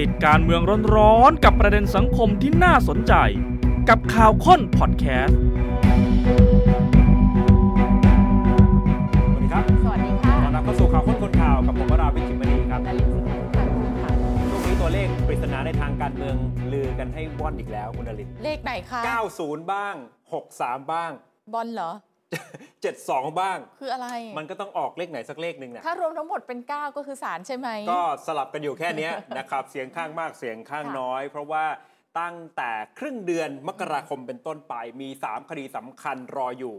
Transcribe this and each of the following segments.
ติดการเมืองร้อนๆกับประเด็นสังคมที่น่าสนใจ กับข่าวค้นพอดแคสต์สวัสดีครับสวัสดีค่ะต้อนรับเข้าสู่ข่าวค้นคนข่าวกับผมวราวิจิตรมณีครับดารินสิงห์ค่ะคุณค่ะช่วงนี้ตัวเลขปริศนาในทางการเมืองลือกันให้ว่อนอีกแล้วคุณดลินเลขไหนคะ90 บ้าง 63 บ้าง บอลเหรอ 72บ้าง คืออะไร มันก็ต้องออกเลขไหนสักเลขหนึ่งนะถ้ารวมทั้งหมดเป็น 9 ก็คือสารใช่ไหม ก็สลับกันอยู่แค่เนี้ยนะครับ เสียงข้างมากเสียงข้างค่ะน้อย เพราะว่าตั้งแต่ครึ่งเดือนมกราคมเป็นต้นไปมี 3 คดีสำคัญรออยู่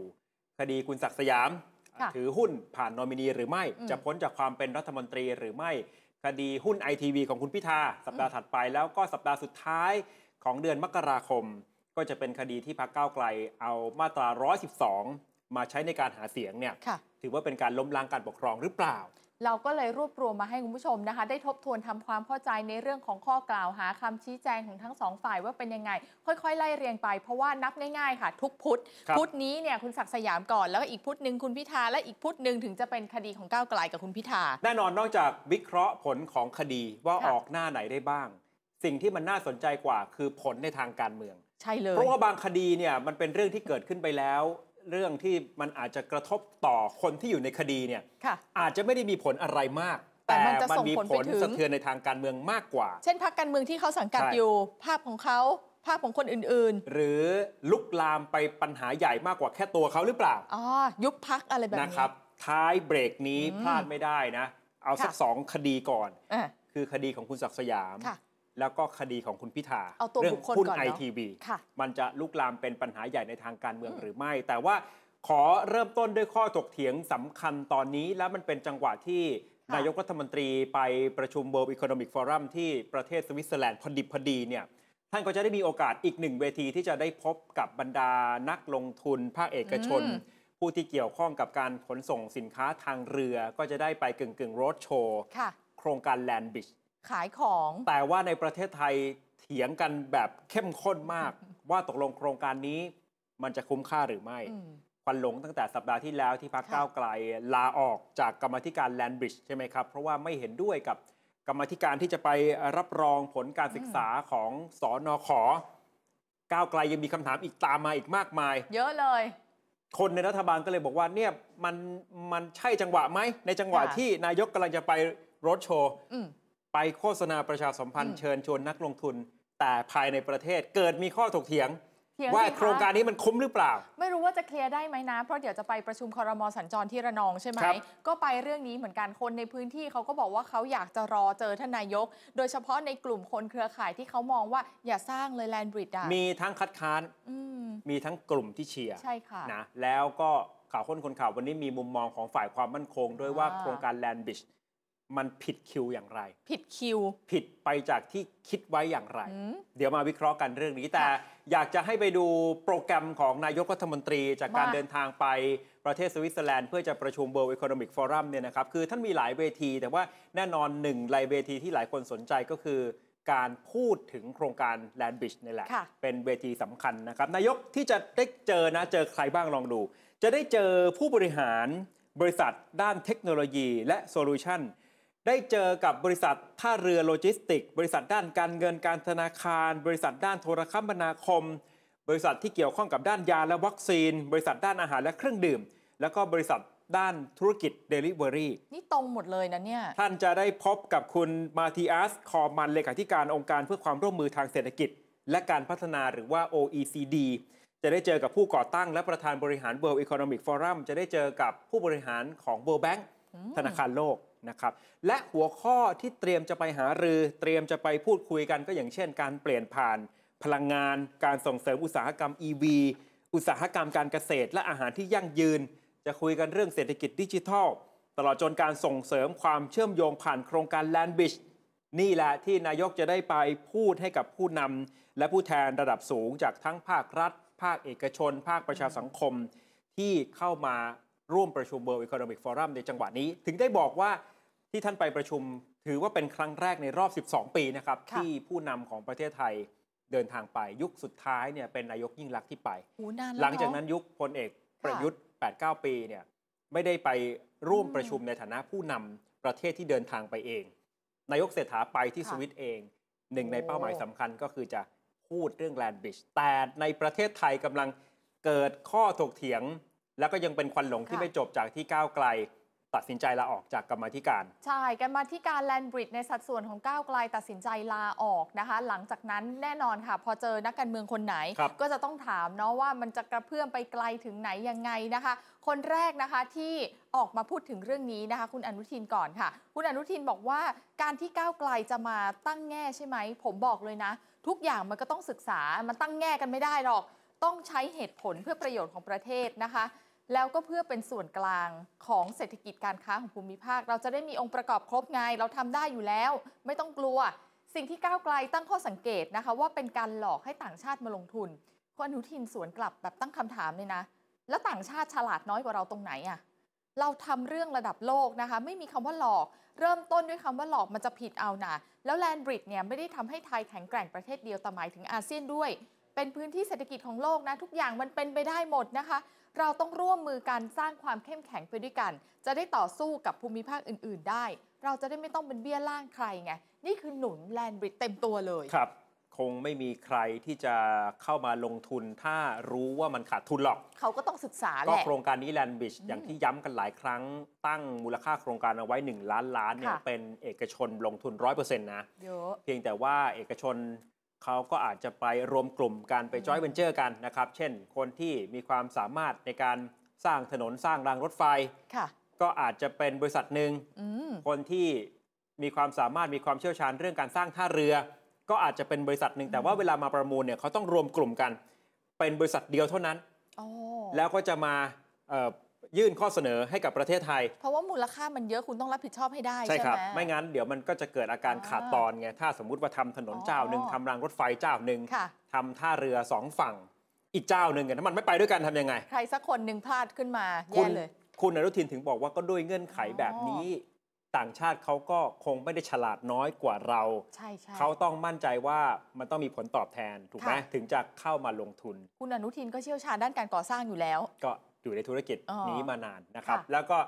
คดีคุณศักดิ์สยามค่ะถือหุ้นผ่านนอมินีหรือไม่อืมจะพ้นจากความเป็นรัฐมนตรีหรือไม่ คดีหุ้นไอทีวีของคุณพิธาสัปดาห์ถัดไป แล้วก็สัปดาห์สุดท้ายของเดือนมกราคม ก็จะเป็นคดีที่พรรคก้าวไกลเอามาตรา 112 มาใช้ในการหาเสียงเนี่ยค่ะถือว่าเป็นการล้มล้างการปกครองหรือเปล่า เราก็เลยรวบรวมมาให้คุณผู้ชมนะคะ ได้ทบทวนทำความเข้าใจในเรื่องของข้อกล่าวหาคำชี้แจงของทั้งสองฝ่ายว่าเป็นยังไง ค่อยๆ ไล่เรียงไป เพราะว่านับง่ายๆค่ะ ทุกพุธครับพุธนี้เนี่ยคุณศักดิ์สยามก่อน แล้วก็อีกพุธหนึ่งคุณพิธาและอีกพุธหนึ่งถึงจะเป็นคดีของก้าวไกลกับคุณพิธาแน่นอนนอกจากวิเคราะห์ผลของคดีว่าค่ะออกหน้าไหนได้บ้าง สิ่งที่มันน่าสนใจกว่าคือผลในทางการเมืองใช่เลยเพราะว่าบางคดีเนี่ยมันเป็นเรื่องที่เกิดขึ้นไปแล้ว เรื่องที่มันอาจจะกระทบต่อคนที่อยู่ในคดีเนี่ยค่ะอาจจะไม่ได้มีผลอะไรมาก แต่มันจะมันส่งมีผลผไปลถึงสะเทือนในทางการเมืองมากกว่า เช่นพรรคการเมืองที่เขาสังกัดใช่อยู่ ภาพของเขาภาพของคนอื่นหรือลุกลามไปปัญหาใหญ่มากกว่าแค่ตัวเขาหรือเปล่าๆอ๋อยุบพักอะไรแบบนะนี้ครับ ท้ายเบรกนี้อืมพลาดไม่ได้นะ เอาสักค่ะสองคดีก่อนอะคือคดีของคุณศักดิ์สยามค่ะ แล้วก็คดีของคุณพิธาเอาตัวเรื่บุคคลหุ้นก่อนไอเนอะทีวีค่ะ มันจะลุกลามเป็นปัญหาใหญ่ในทางการเมืองอืมหรือไม่ แต่ว่าขอเริ่มต้นด้วยข้อถกเถียงสำคัญตอนนี้ แล้วมันเป็นจังหวะที่นายกรัฐมนตรีไปประชุม World Economic Forum ที่ประเทศสวิตเซอร์แลนด์พอดิบพอดีเนี่ยท่านก็จะได้มีโอกาสอีกหนึ่งเวทีที่จะได้พบกับบรรดานักลงทุน ภาคเอกชน อืม ผู้ที่เกี่ยวข้องกับการขนส่งสินค้าทางเรือ ก็จะได้ไปกึ่งกึ่งโรดโชว์ ค่ะ โครงการแลนด์บิช ขายของ แต่ว่าในประเทศไทยเถียงกันแบบเข้มข้นมาก ว่าตกลงโครงการนี้มันจะคุ้มค่าหรือไม่อืมควันหลงตั้งแต่สัปดาห์ที่แล้วที่พรรคค่ะก้าวไกลลาออกจากกรรมาธิการแลนบริดจ์ใช่ไหมครับ เพราะว่าไม่เห็นด้วยกับกรรมาธิการที่จะไปรับรองผลการศึกษาของสอนอขอก้าวไกลยังมีคำถามอีกตามมาอีกมากมาย เยอะเลย คนในรัฐบาลก็เลยบอกว่าเนี่ยมันมันใช่จังหวะไหมในจังหวะค่ะที่นายกกำลังจะไปรถโชว์อืม ไปโฆษณาประชาสัมพันธ์อืมเชิญชวนนักลงทุน แต่ภายในประเทศเกิดมีข้อถกเถียงเถียงว่าสิะโครงการนี้มันคุ้มหรือเปล่า ไม่รู้ว่าจะเคลียร์ได้ไหมนะ เพราะเดี๋ยวจะไปประชุมคอรมอสัญจรที่ระนองใช่ไหมครับก็ไปเรื่องนี้เหมือนกันคนในพื้นที่เขาก็บอกว่าเขาอยากจะรอเจอท่านนายก โดยเฉพาะในกลุ่มคนเครือข่ายที่เขามองว่าอย่าสร้างเลยแลนบริดจ์อะมีทั้งคัดค้านอืมมีทั้งกลุ่มที่เชียร์ใช่ค่ะนะแล้วก็ข่าวข้นคนข่าววันนี้มีมุมมองของฝ่ายความมั่นคง ด้วยว่าอ่าโครงการ Land Bridge มันผิดคิวอย่างไร ผิดคิว ผิดไปจากที่คิดไว้อย่างไรอืมเดี๋ยวมาวิเคราะห์กันเรื่องนี้ แต่ค่ะอยากจะให้ไปดูโปรแกรมของนายกรัฐมนตรี จากการมาเดินทางไปประเทศสวิตเซอร์แลนด์เพื่อจะประชุม World Economic Forum เนี่ยนะครับ คือท่านมีหลายเวที แต่ว่าแน่นอนหนึ่งรายเวทีที่หลายคนสนใจก็คือ การพูดถึงโครงการ Land Bridge นี่แหละค่ะเป็นเวทีสำคัญนะครับ นายกที่จะได้เจอนะ เจอใครบ้างลองดู จะได้เจอผู้บริหารบริษัทด้านเทคโนโลยี และ solution ได้เจอกับบริษัทท่าเรือโลจิสติกส์ บริษัทด้านการเงินการธนาคาร บริษัทด้านโทรคมนาคม บริษัทที่เกี่ยวข้องกับด้านยาและวัคซีน บริษัทด้านอาหารและเครื่องดื่ม แล้วก็บริษัทด้านธุรกิจ Delivery นี่ตรงหมดเลยนะเนี่ย ท่านจะได้พบกับคุณมาติอัสคอมันเลขาธิการองค์การเพื่อความร่วมมือทางเศรษฐกิจ และการพัฒนาหรือว่า OECD จะได้เจอกับผู้ก่อตั้งและประธานบริหาร World Economic Forum จะได้เจอกับผู้บริหารของ World Bank อืมธนาคารโลก นะครับและหัวข้อที่เตรียมจะไปหารือ เตรียมจะไปพูดคุยกันก็อย่างเช่น การเปลี่ยนผ่าน พลังงาน การส่งเสริมอุตสาหกรรม EV อุตสาหกรรมการเกษตร และอาหารที่ยั่งยืน จะคุยกันเรื่องเศรษฐกิจดิจิทัล ตลอดจนการส่งเสริมความเชื่อมโยงผ่านโครงการ Land Bridge นี่แหละที่นายกจะได้ไปพูดให้กับผู้นำและผู้แทนระดับสูงจากทั้งภาครัฐ ภาคเอกชน ภาคประชาสังคม ที่เข้ามาร่วมประชุม World Economic Forum ในจังหวะนี้ ถึงได้บอกว่า ที่ท่านไปประชุมถือว่าเป็นครั้งแรกในรอบ 12 ปีนะครับค่ะที่ผู้นำของประเทศไทยเดินทางไปยุคสุดท้ายเนี่ยเป็นนายกยิ่งรักษณ์ที่ไปหูนานแล้วหลังจากเอะนั้นยุคพลเอกประยุทธ์ 8-9 ปีเนี่ยไม่ได้ไปร่วมประชุมในฐานะผู้นำประเทศที่เดินทางไปเอง นายกเศรษฐาไปที่ค่ะสวิตเอง หนึ่งในเป้าหมายสำคัญก็คือจะพูดเรื่องแลนบริดจ์แต่ในประเทศไทยกำลังเกิดข้อถกเถียง แล้วก็ยังเป็นควันหลงที่ค่ะไม่จบจากที่ก้าวไกล ตัดสินใจลาออกจากกรรมาธิการ ใช่กันมาที่การแลนบริดในสัดส่วนของก้าวไกลตัดสินใจลาออกนะคะ หลังจากนั้นแน่นอนค่ะ พอเจอนักการเมืองคนไหนครับก็จะต้องถามเนาะว่ามันจะกระเพื่อมไปไกลถึงไหนยังไงนะคะ คนแรกนะคะที่ออกมาพูดถึงเรื่องนี้นะคะ คุณอนุทินก่อนค่ะ คุณอนุทินบอกว่าการที่ก้าวไกลจะมาตั้งแง่ใช่ไหม ผมบอกเลยนะ ทุกอย่างมันก็ต้องศึกษามันตั้งแง่กันไม่ได้หรอก ต้องใช้เหตุผลเพื่อประโยชน์ของประเทศนะคะ แล้วก็เพื่อเป็นส่วนกลางของเศรษฐกิจการค้าของภูมิภาค เราจะได้มีองค์ประกอบครบไง เราทำได้อยู่แล้ว ไม่ต้องกลัว สิ่งที่ก้าวไกลตั้งข้อสังเกตนะคะ ว่าเป็นการหลอกให้ต่างชาติมาลงทุนคุณอนุทินสวนกลับแบบตั้งคำถามเลยนะ แล้วต่างชาติฉลาดน้อยกว่าเราตรงไหนอะเราทำเรื่องระดับโลกนะคะ ไม่มีคำว่าหลอก เริ่มต้นด้วยคำว่าหลอกมันจะผิดเอานะแล้วแลนบริดเนี่ยไม่ได้ทำให้ไทยแข็งแกร่งประเทศเดียวแต่หมายถึงอาเซียนด้วย เป็นพื้นที่เศรษฐกิจของโลกนะทุกอย่างมันเป็นไปได้หมดนะคะ เราต้องร่วมมือกันสร้างความเข้มแข็งไปด้วยกัน จะได้ต่อสู้กับภูมิภาคอื่น ๆ ได้ เราจะได้ไม่ต้องเป็นเบี้ยล่างใครไง นี่คือหนุนแลนบริดเต็มตัวเลยครับ คงไม่มีใครที่จะเข้ามาลงทุน ถ้ารู้ว่ามันขาดทุนหรอก เขาก็ต้องศึกษาแหก็ละ โครงการนี้ Land Bridge อืมอย่างที่ย้ำกันหลายครั้ง ตั้งมูลค่าโครงการเอาไว้ 1 ล้านล้านเนี่ยค่ะ เป็นเอกชนลงทุน 100%นะ เยอะ เพียงแต่ว่าเอกชน เขาก็อาจจะไปรวมกลุ่มกันไปอืมจอยเวนเจอร์กันนะครับ เช่น คนที่มีความสามารถในการสร้างถนนสร้างรางรถไฟค่ะก็อาจจะเป็นบริษัทหนึ่งอืมคนที่มีความสามารถมีความเชี่ยวชาญเรื่องการสร้างท่าเรือ ก็อาจจะเป็นบริษัทหนึ่งแต่ว่าเวลามาประมูลเนี่ยเขาต้องรวมกลุ่มกัน เป็นบริษัทเดียวเท่านั้นอ๋อแล้วก็จะมาเอ่อ ยื่นข้อเสนอให้กับประเทศไทย เพราะว่ามูลค่ามันเยอะคุณต้องรับผิดชอบให้ได้ใช่ใช่ครับ ไหม ไม่งั้นเดี๋ยวมันก็จะเกิดอาการอ่าขาดตอนไง ถ้าสมมุติว่าทำถนนเจ้าหนึ่งอ๋อ ทำรางรถไฟเจ้าหนึ่งค่ะ ทำท่าเรือสองฝั่ง อีกเจ้าหนึ่งเนี่ยถ้ามันไม่ไปด้วยกันทำยังไง ใครสักคนหนึ่งพลาดขึ้นมาคุแย่ณเลย คุณอนุทินถึงบอกว่าก็ด้วยเงื่อนไขอ๋อแบบนี้ ต่างชาติเขาก็คงไม่ได้ฉลาดน้อยกว่าเรา ใช่ใช่ เขาต้องมั่นใจว่ามันต้องมีผลตอบแทนถูกไหมค่ะ ถึงจะเข้ามาลงทุน คุณอนุทินก็เชี่ยวชาญด้านการก่อสร้างอยู่แล้ว ก็ อยู่ในธุรกิจอ๋อนี้มานานนะครับค่ะแล้วก็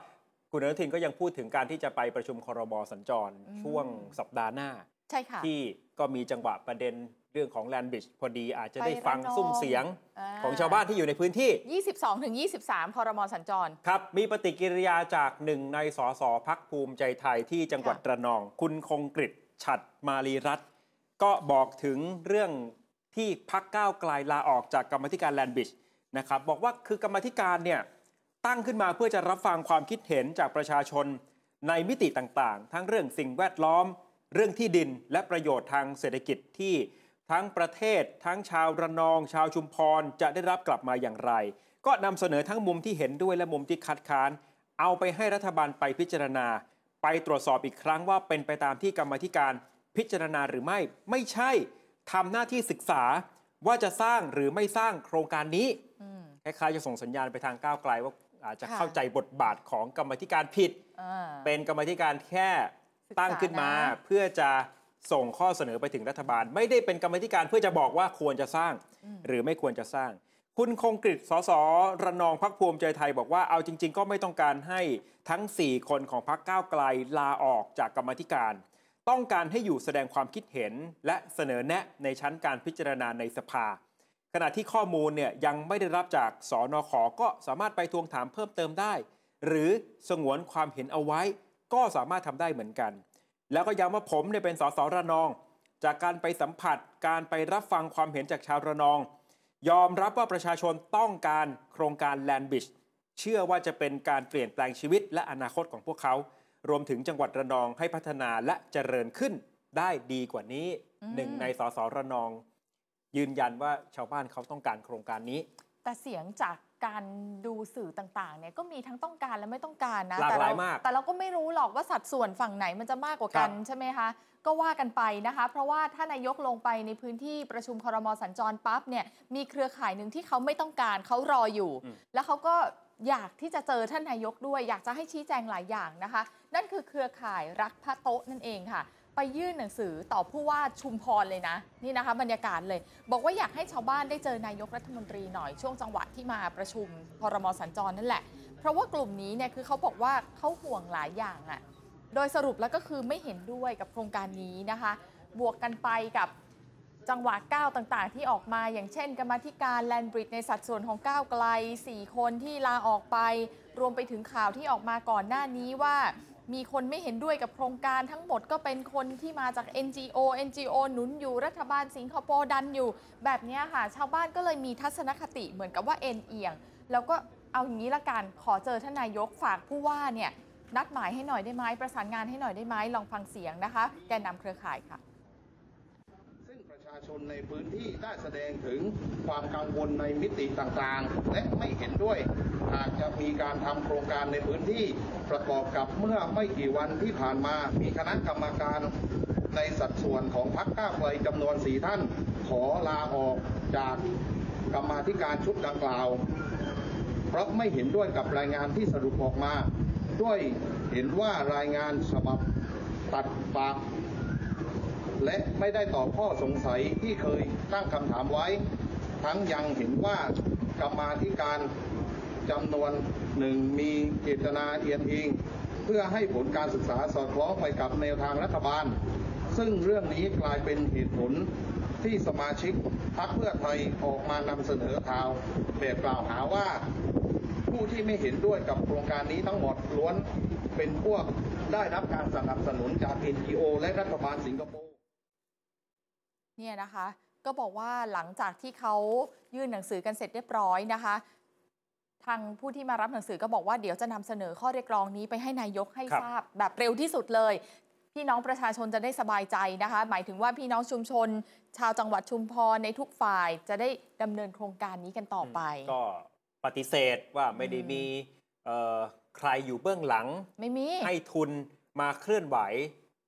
คุณอนุทินก็ยังพูดถึงการที่จะไปประชุมครมสัญจรอืมช่วงสัปดาห์หน้าใช่ค่ะที่ก็มีจังหวะประเด็นเรื่องของแลนบริดจ์พอดีอาจจะได้ไประฟังนองซุ่มเสียงอ่าของชาวบ้านที่อยู่ในพื้นที่ 22ถึง23 คอรมอสัญจร ครับ มีปฏิกิริยาจากหนึ่งในสสพักภูมิใจไทยที่จังหวัดค่ะระนอง คุณคงกริตฉัดมารีรัตน์ก็บอกถึงเรื่องที่พักก้าวไกลลาออกจากกรรมาธิการแลนบริดจ์ นะครับบอกว่าคือกรรมธิการเนี่ยตั้งขึ้นมาเพื่อจะรับฟังความคิดเห็นจากประชาชนในมิติต่างๆ ทั้งเรื่องสิ่งแวดล้อม เรื่องที่ดินและประโยชน์ทางเศรษฐกิจที่ทั้งประเทศ ทั้งชาวระนอง ชาวชุมพรจะได้รับกลับมาอย่างไร ก็นำเสนอทั้งมุมที่เห็นด้วยและมุมที่คัดค้าน เอาไปให้รัฐบาลไปพิจารณา ไปตรวจสอบอีกครั้งว่าเป็นไปตามที่กรรมธิการพิจารณาหรือไม่ไม่ใช่ทำหน้าที่ศึกษา ว่าจะสร้างหรือไม่สร้างโครงการนี้อืมคล้ายๆจะส่งสัญญาณไปทางก้าวไกลว่าอาจจะค่ะเข้าใจบทบาทของกรรมาธิการผิดอ่าเป็นกรรมาธิการแค่ศึกษาตั้งขึ้นมานะเพื่อจะส่งข้อเสนอไปถึงรัฐบาล ไม่ได้เป็นกรรมาธิการเพื่อจะบอกว่าควรจะสร้างอืมหรือไม่ควรจะสร้าง คุณคงกริตสสระนองพักภูมิใจไทยบอกว่าเอาจริง ๆ ก็ไม่ต้องการให้ทั้ง 4 คนของพักก้าวไกลลาออกจากกรรมาธิการ ต้องการให้อยู่แสดงความคิดเห็น และเสนอแนะในชั้นการพิจารณาในสภา ขณะที่ข้อมูลเนี่ยยังไม่ได้รับจากสอนอขอก็สามารถไปทวงถามเพิ่มเติมได้ หรือสงวนความเห็นเอาไว้ ก็สามารถทำได้เหมือนกัน แล้วก็ย้ำว่าผมเนี่ยเป็นสสระนอง จากการไปสัมผัสการไปรับฟังความเห็นจากชาวระนอง ยอมรับว่าประชาชนต้องการโครงการแลนบิชเชื่อว่าจะเป็นการเปลี่ยนแปลงชีวิตและอนาคตของพวกเขา รวมถึงจังหวัดระนองให้พัฒนาและเจริญขึ้นได้ดีกว่านี้อืมหนึ่งในสสระนอง ยืนยันว่าชาวบ้านเขาต้องการโครงการนี้ แต่เสียงจากการดูสื่อต่างๆเนี่ยก็มีทั้งต้องการและไม่ต้องการนะหลากแต่หลายเรมากแต่เราก็ไม่รู้หรอกว่าสัดส่วนฝั่งไหนมันจะมากกว่ากันครับใช่ไหมคะก็ว่ากันไปนะคะ เพราะว่าถ้านายกลงไปในพื้นที่ประชุมครมสัญจรปั๊บเนี่ยมีเครือข่ายหนึ่งที่เขาไม่ต้องการเขารออยู่อืมแล้วเขาก็อยากที่จะเจอท่านนายกด้วย อยากจะให้ชี้แจงหลายอย่างนะคะ นั่นคือเครือข่ายรักพระโต๊ะนั่นเองค่ะ ไปยื่นหนังสือต่อผู้ว่าชุมพรเลยนะ นี่นะคะบรรยากาศเลย บอกว่าอยากให้ชาวบ้านได้เจอนายกรัฐมนตรีหน่อยช่วงจังหวะที่มาประชุมครมสัญจรนั่นแหละ เพราะว่ากลุ่มนี้เนี่ยคือเขาบอกว่าเขาห่วงหลายอย่างอะโดยสรุปแล้วก็คือไม่เห็นด้วยกับโครงการนี้นะคะ บวกกันไปกับจังหวะก้าวต่างๆ ที่ออกมาอย่างเช่น กรรมธิการแลนบริดในสัดส่วนของก้าวไกล 4 คนที่ลาออกไป รวมไปถึงข่าวที่ออกมาก่อนหน้านี้ว่า มีคนไม่เห็นด้วยกับโครงการทั้งหมดก็เป็นคนที่มาจาก NGO NGO หนุนอยู่รัฐบาลสิงคโปร์ดันอยู่ แบบนี้ค่ะ ชาวบ้านก็เลยมีทัศนคติเหมือนกับว่าเอ็นเอียง แล้วก็เอาอย่างนี้ละกันขอเจอท่านนายกฝากผู้ว่าเนี่ยนัดหมายให้หน่อยได้ไหมประสานงานให้หน่อยได้ไหมลองฟังเสียงนะคะ แกนนำเครือข่ายค่ะาชนในพื้นที่ได้แสดงถึงความกังวลในมิติต่างๆ และไม่เห็นด้วยหากจะมีการทำโครงการในพื้นที่ประกอบกับเมื่อไม่กี่วันที่ผ่านมา มีคณะกรรมการในสัดส่วนของพรรคก้าวไกลจำนวนสีท่าน ขอลาออกจากกรรมาธิการชุดดังกล่าว เพราะไม่เห็นด้วยกับรายงานที่สรุปออกมา ด้วยเห็นว่ารายงานฉบับตัดปาก และไม่ได้ตอบข้อสงสัยที่เคยตั้งคำถามไว้ ทั้งยังเห็นว่ากรรมาธิการจำนวนหนึ่งมีเจตนาเอียงอิง เพื่อให้ผลการศึกษาสอดคล้องไปกับแนวทางรัฐบาล ซึ่งเรื่องนี้กลายเป็นเหตุผลที่สมาชิกพรรคเพื่อไทยออกมานำเสนอข่าวแบบกล่าวหาว่า ผู้ที่ไม่เห็นด้วยกับโครงการนี้ทั้งหมดล้วนเป็นพวกได้รับการสนับสนุนจาก NGO และรัฐบาลสิงคโปร์ เนี่ยนะคะ ก็บอกว่าหลังจากที่เขายื่นหนังสือกันเสร็จเรียบร้อยนะคะ ทางผู้ที่มารับหนังสือก็บอกว่าเดี๋ยวจะนำเสนอข้อเรียกร้องนี้ไปให้นายกให้ครับทราบแบบเร็วที่สุดเลย พี่น้องประชาชนจะได้สบายใจนะคะ หมายถึงว่าพี่น้องชุมชน ชาวจังหวัดชุมพรในทุกฝ่ายจะได้ดำเนินโครงการนี้กันต่อไป ก็ปฏิเสธว่าไม่ได้มีเอ่อใครอยู่เบื้องหลัง ไม่มีให้ทุนมาเคลื่อนไหว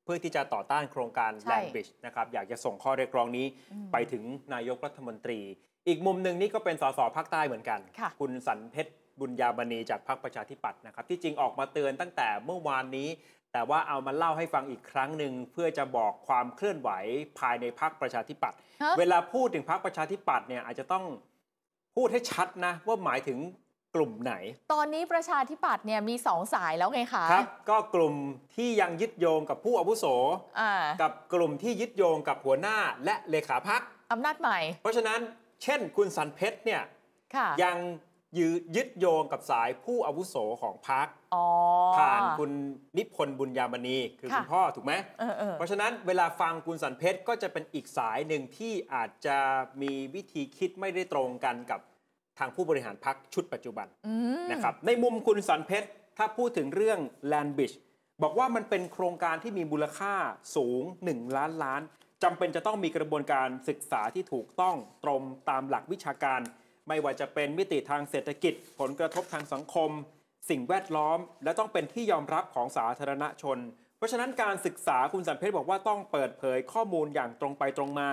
เพื่อที่จะต่อต้านโครงการใช่แลนบริดจ์นะครับอยากจะส่งข้อเรียกร้องนี้อืมไปถึงนายกรัฐมนตรี อีกมุมหนึ่งนี่ก็เป็นสสภาคใต้เหมือนกันค่ะณสันเพชรบุญญามณีจากพรรคประชาธิปัตย์นะครับที่จริงออกมาเตือนตั้งแต่เมื่อวานนี้ แต่ว่าเอามาเล่าให้ฟังอีกครั้งหนึ่งเพื่อจะบอกความเคลื่อนไหวภายในพรรคประชาธิปัตย์ฮะเวลาพูดถึงพรรคประชาธิปัตย์เนี่ยอาจจะต้องพูดให้ชัดนะว่าหมายถึง กลุ่มไหน ตอนนี้ประชาธิปัตย์เนี่ยมีสองสายแล้วไงคะครับ ก็กลุ่มที่ยังยึดโยงกับผู้อาวุโส อ่ากับกลุ่มที่ยึดโยงกับหัวหน้าและเลขาพัก อำนาจใหม่เพราะฉะนั้นเช่นคุณสันเพชรเนี่ยค่ะยังยืยึดโยงกับสายผู้อาวุโสของพัก อ๋อ ผ่านคุณนิพนธ์บุญยามณีคือค่ะ คุณพ่อถูกไหม เออเออเพราะฉะนั้นเวลาฟังคุณสันเพชรก็จะเป็นอีกสายหนึ่งที่อาจจะมีวิธีคิดไม่ได้ตรงกันกับ ทางผู้บริหารพักชุดปัจจุบันอืมนะครับในมุมคุณสันเพชร ถ้าพูดถึงเรื่อง Land Bridge บอกว่ามันเป็นโครงการที่มีมูลค่าสูง 1 ล้านล้านจำเป็นจะต้องมีกระบวนการศึกษาที่ถูกต้องตรงตามหลักวิชาการ ไม่ว่าจะเป็นมิติทางเศรษฐกิจ ผลกระทบทางสังคม สิ่งแวดล้อม และต้องเป็นที่ยอมรับของสาธารณชน เพราะฉะนั้นการศึกษาคุณสันเพชรบอกว่าต้องเปิดเผยข้อมูลอย่างตรงไปตรงมา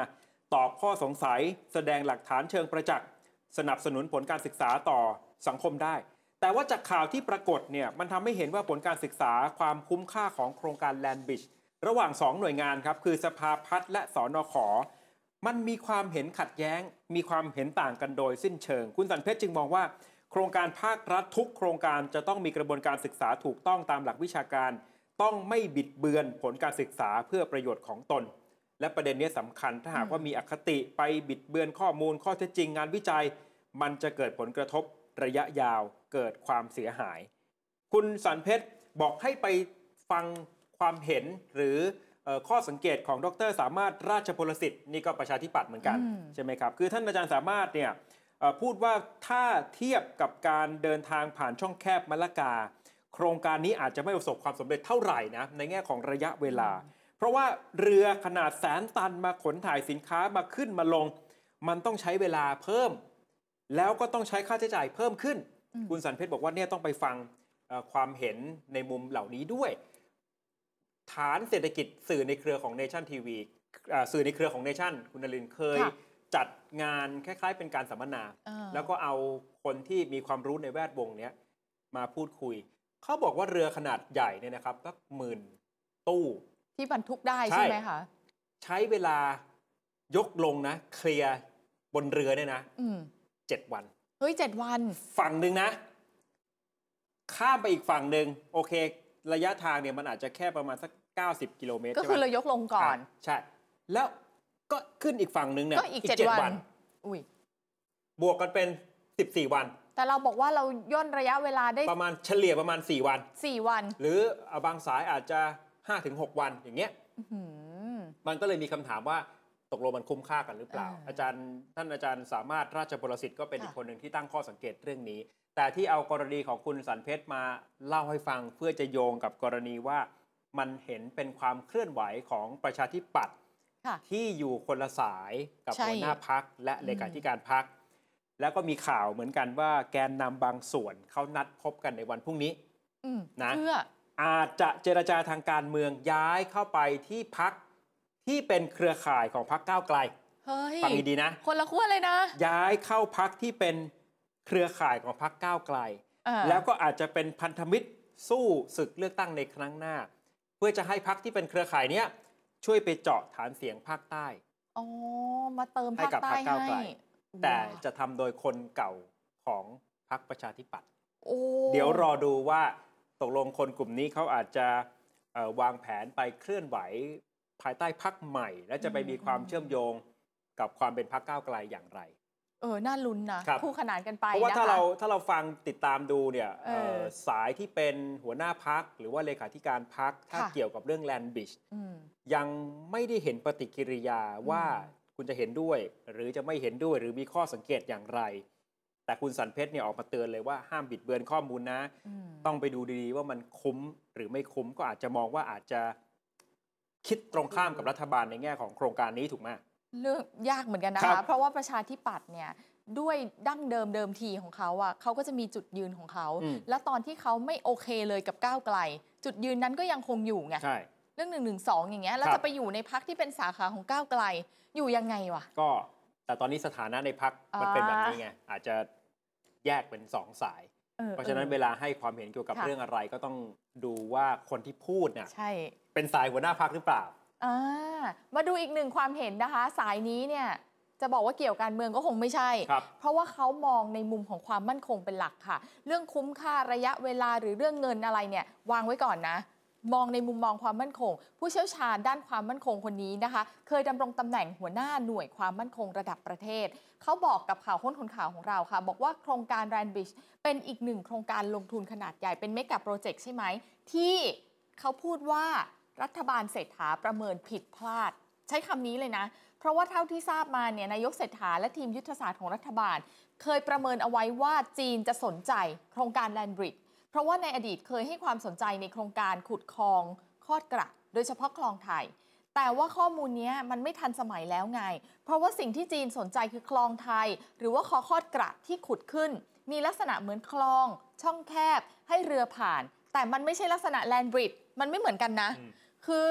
ตอบข้อสงสัย แสดงหลักฐานเชิงประจักษ์ สนับสนุนผลการศึกษาต่อสังคมได้ แต่ว่าจากข่าวที่ปรากฏเนี่ยมันทำให้เห็นว่าผลการศึกษาความคุ้มค่าของโครงการ Land Bridge ระหว่าง 2 หน่วยงานครับคือสภาพัฒน์และสอนขมันมีความเห็นขัดแย้ง มีความเห็นต่างกันโดยสิ้นเชิง คุณสันเพชรจึงมองว่า โครงการภาครัฐทุกโครงการจะต้องมีกระบวนการศึกษาถูกต้องตามหลักวิชาการ ต้องไม่บิดเบือนผลการศึกษาเพื่อประโยชน์ของตน และประเด็นนี้สำคัญถ้าหากว่ามีอคติไปบิดเบือนข้อมูลข้อเท็จจริงงานวิจัย มันจะเกิดผลกระทบระยะยาวเกิดความเสียหาย คุณสันเพชรบอกให้ไปฟังความเห็นหรือเอ่อข้อสังเกตของดร สามารถราชพลสิทธิ์นี่ก็ประชาธิปัตย์เหมือนกันอืมใช่ไหมครับคือท่านอาจารย์สามารถเนี่ยเอ่อพูดว่าถ้าเทียบกับการเดินทางผ่านช่องแคบมะละกา โครงการนี้อาจจะไม่ประสบความสำเร็จเท่าไหร่นะในแง่ของระยะเวลาเพ ราะว่าเรือขนาดแสนตันมาขนถ่ายสินค้ามาขึ้นมาลง มันต้องใช้เวลาเพิ่ม แล้วก็ต้องใช้ค่าใช้จ่ายเพิ่มขึ้นอืมคุณสันเพชรบอกว่าเนี่ยต้องไปฟังเอ่อความเห็นในมุมเหล่านี้ด้วย ฐานเศรษฐกิจสื่อในเครือของเนชั่นทีวีสื่อในเครือของเนชั่นคุณนรินทร์เคยค่ะจัดงานคล้ายๆ เป็นการสัมมนาอ่าแล้วก็เอาคนที่มีความรู้ในแวดวงเนี้ยมาพูดคุย เขาบอกว่าเรือขนาดใหญ่เนี่ยนะครับสักหมื่นตู้ ที่บรรทุกได้ใช่ใช่ไหมคะใช้เวลายกลงนะ เคลียร์บนเรือเนี่ยนะอืมเจ็ดวัน เฮ้ยเจ็ดวัน ฝั่งหนึ่งนะ ข้ามไปอีกฝั่งหนึ่งโอเค ระยะทางเนี่ยมันอาจจะแค่ประมาณสัก 90 กิโลเมตรก็ใช่คือไหมเรายกลงก่อนะใช่ แล้วก็ขึ้นอีกฝั่งหนึ่งเนี่ยก็อีกเจ็ดวัน อุ้ยบวกกันเป็น 14 วัน แต่เราบอกว่าเราย่นระยะเวลาได้ประมาณเฉลี่ยประมาณ 4 วัน 4 วัน หรือเอาบางสายอาจจะ 5-6 วันอย่างเงี้ยอื้อหือมันก็เลยมีคำถามว่าตกลงมันคุ้มค่ากันหรือเปล่าอ่า อาจารย์ท่านอาจารย์สามารถราชบรสิทธิ์ก็เป็นค่ะอีกคนหนึ่งที่ตั้งข้อสังเกตเรื่องนี้ แต่ที่เอากรณีของคุณสันเพชรมาเล่าให้ฟังเพื่อจะโยงกับกรณีว่ามันเห็นเป็นความเคลื่อนไหวของประชาธิปัตย์ค่ะที่อยู่คนละสายกับใช่หัวหน้าพักและเลขาธิการพัก แล้วก็มีข่าวเหมือนกันว่าแกนนำบางส่วนเขานัดพบกันในวันพรุ่งนี้อืมนะเพื่อ อาจจะเจรจาทางการเมืองย้ายเข้าไปที่พักที่เป็นเครือข่ายของพักก้าวไกลเฮ้ยฟังดีๆนะ คนละขั้วเลยนะ ย้ายเข้าพักที่เป็นเครือข่ายของพักก้าวไกลอ่าแล้วก็อาจจะเป็นพันธมิตรสู้ศึกเลือกตั้งในครั้งหน้า เพื่อจะให้พักที่เป็นเครือข่ายเนี้ยช่วยไปเจาะฐานเสียงภาคใต้อ๋อมาเติมให้ภาคกับใต้พรรคก้าวไกลให้แต่ว้าจะทำโดยคนเก่าของพักประชาธิปัตย์โอ้เดี๋ยวรอดูว่า ตกลงคนกลุ่มนี้เขาอาจจะเอ่อวางแผนไปเคลื่อนไหวภายใต้พักใหม่ และจะไปมีความเชื่อมโยงกับความเป็นพักก้าวไกลอย่างไร เออ น่าลุ้นนะครับคู่ขนานกันไปเพราะว่านะคะถ้าเราถ้าเราฟังติดตามดูเนี่ยเออเอ่อสายที่เป็นหัวหน้าพักหรือว่าเลขาธิการพักถ้าค่ะเกี่ยวกับเรื่องแลนบิชอืมยังไม่ได้เห็นปฏิกิริยาว่าคุณจะเห็นด้วย หรือจะไม่เห็นด้วยหรือมีข้อสังเกตอย่างไร แต่คุณสันเพชรเนี่ยออกมาเตือนเลยว่าห้ามบิดเบือนข้อมูลนะอืมต้องไปดูดีๆว่ามันคุ้มหรือไม่คุ้มก็อาจจะมองว่าอาจจะคิดตรงข้ามกับรัฐบาลในแง่ของโครงการนี้ถูกไหมเรื่องยากเหมือนกันนะครัคะบเพราะว่าประชาธิปัตย์เนี่ยด้วยดั้งเดิมเดิมทีของเขาอะเขาก็จะมีจุดยืนของเขาอืมแล้วตอนที่เขาไม่โอเคเลยกับก้าวไกล จุดยืนนั้นก็ยังคงอยู่ไงใช่เรื่องหนึ่งหนึ่งสองอย่างเงี้ยแล้วครับจะไปอยู่ในพักที่เป็นสาขาของก้าวไกลอยู่ยังไงวะก็ แต่ตอนนี้สถานะในพักมันอ่าเป็นแบบนี้ไงอาจจะแยกเป็นสองสายออเพราะฉะนั้นออเวลาให้ความเห็นเกี่ยวกับค่ะเรื่องอะไรก็ต้องดูว่าคนที่พูดเนี่ยใช่เป็นสายหัวหน้าพักหรือเปล่าอ่ามาดูอีกหนึ่งความเห็นนะคะ สายนี้เนี่ยจะบอกว่าเกี่ยวการเมืองก็คงไม่ใช่ครับเพราะว่าเขามองในมุมของความมั่นคงเป็นหลักค่ะ เรื่องคุ้มค่าระยะเวลาหรือเรื่องเงินอะไรเนี่ยวางไว้ก่อนนะ มองในมุมมองความมั่นคง ผู้เชี่ยวชาญด้านความมั่นคงคนนี้นะคะ เคยดำรงตำแหน่งหัวหน้าหน่วยความมั่นคงระดับประเทศ เขาบอกกับข่าวค้นคนข่าวของเราค่ะ บอกว่าโครงการแรนบิชเป็นอีกหนึ่งโครงการลงทุนขนาดใหญ่เป็นเมกะโปรเจกต์ใช่ไหม ที่เขาพูดว่ารัฐบาลเศรษฐาประเมินผิดพลาด ใช้คำนี้เลยนะ เพราะว่าเท่าที่ทราบมาเนี่ยนายกเศรษฐาและทีมยุทธศาสตร์ของรัฐบาล เคยประเมินเอาไว้ว่าจีนจะสนใจ โครงการแลนบริด เพราะว่าในอดีตเคยให้ความสนใจในโครงการขุดคลองคลอดกระโดยเฉพาะคลองไทย แต่ว่าข้อมูลเนี้ยมันไม่ทันสมัยแล้วไง เพราะว่าสิ่งที่จีนสนใจคือคลองไทย หรือว่าคอคลอดกระที่ขุดขึ้น มีลักษณะเหมือนคลอง ช่องแคบ ให้เรือผ่าน แต่มันไม่ใช่ลักษณะแลนบริดมันไม่เหมือนกันนะอืมคือ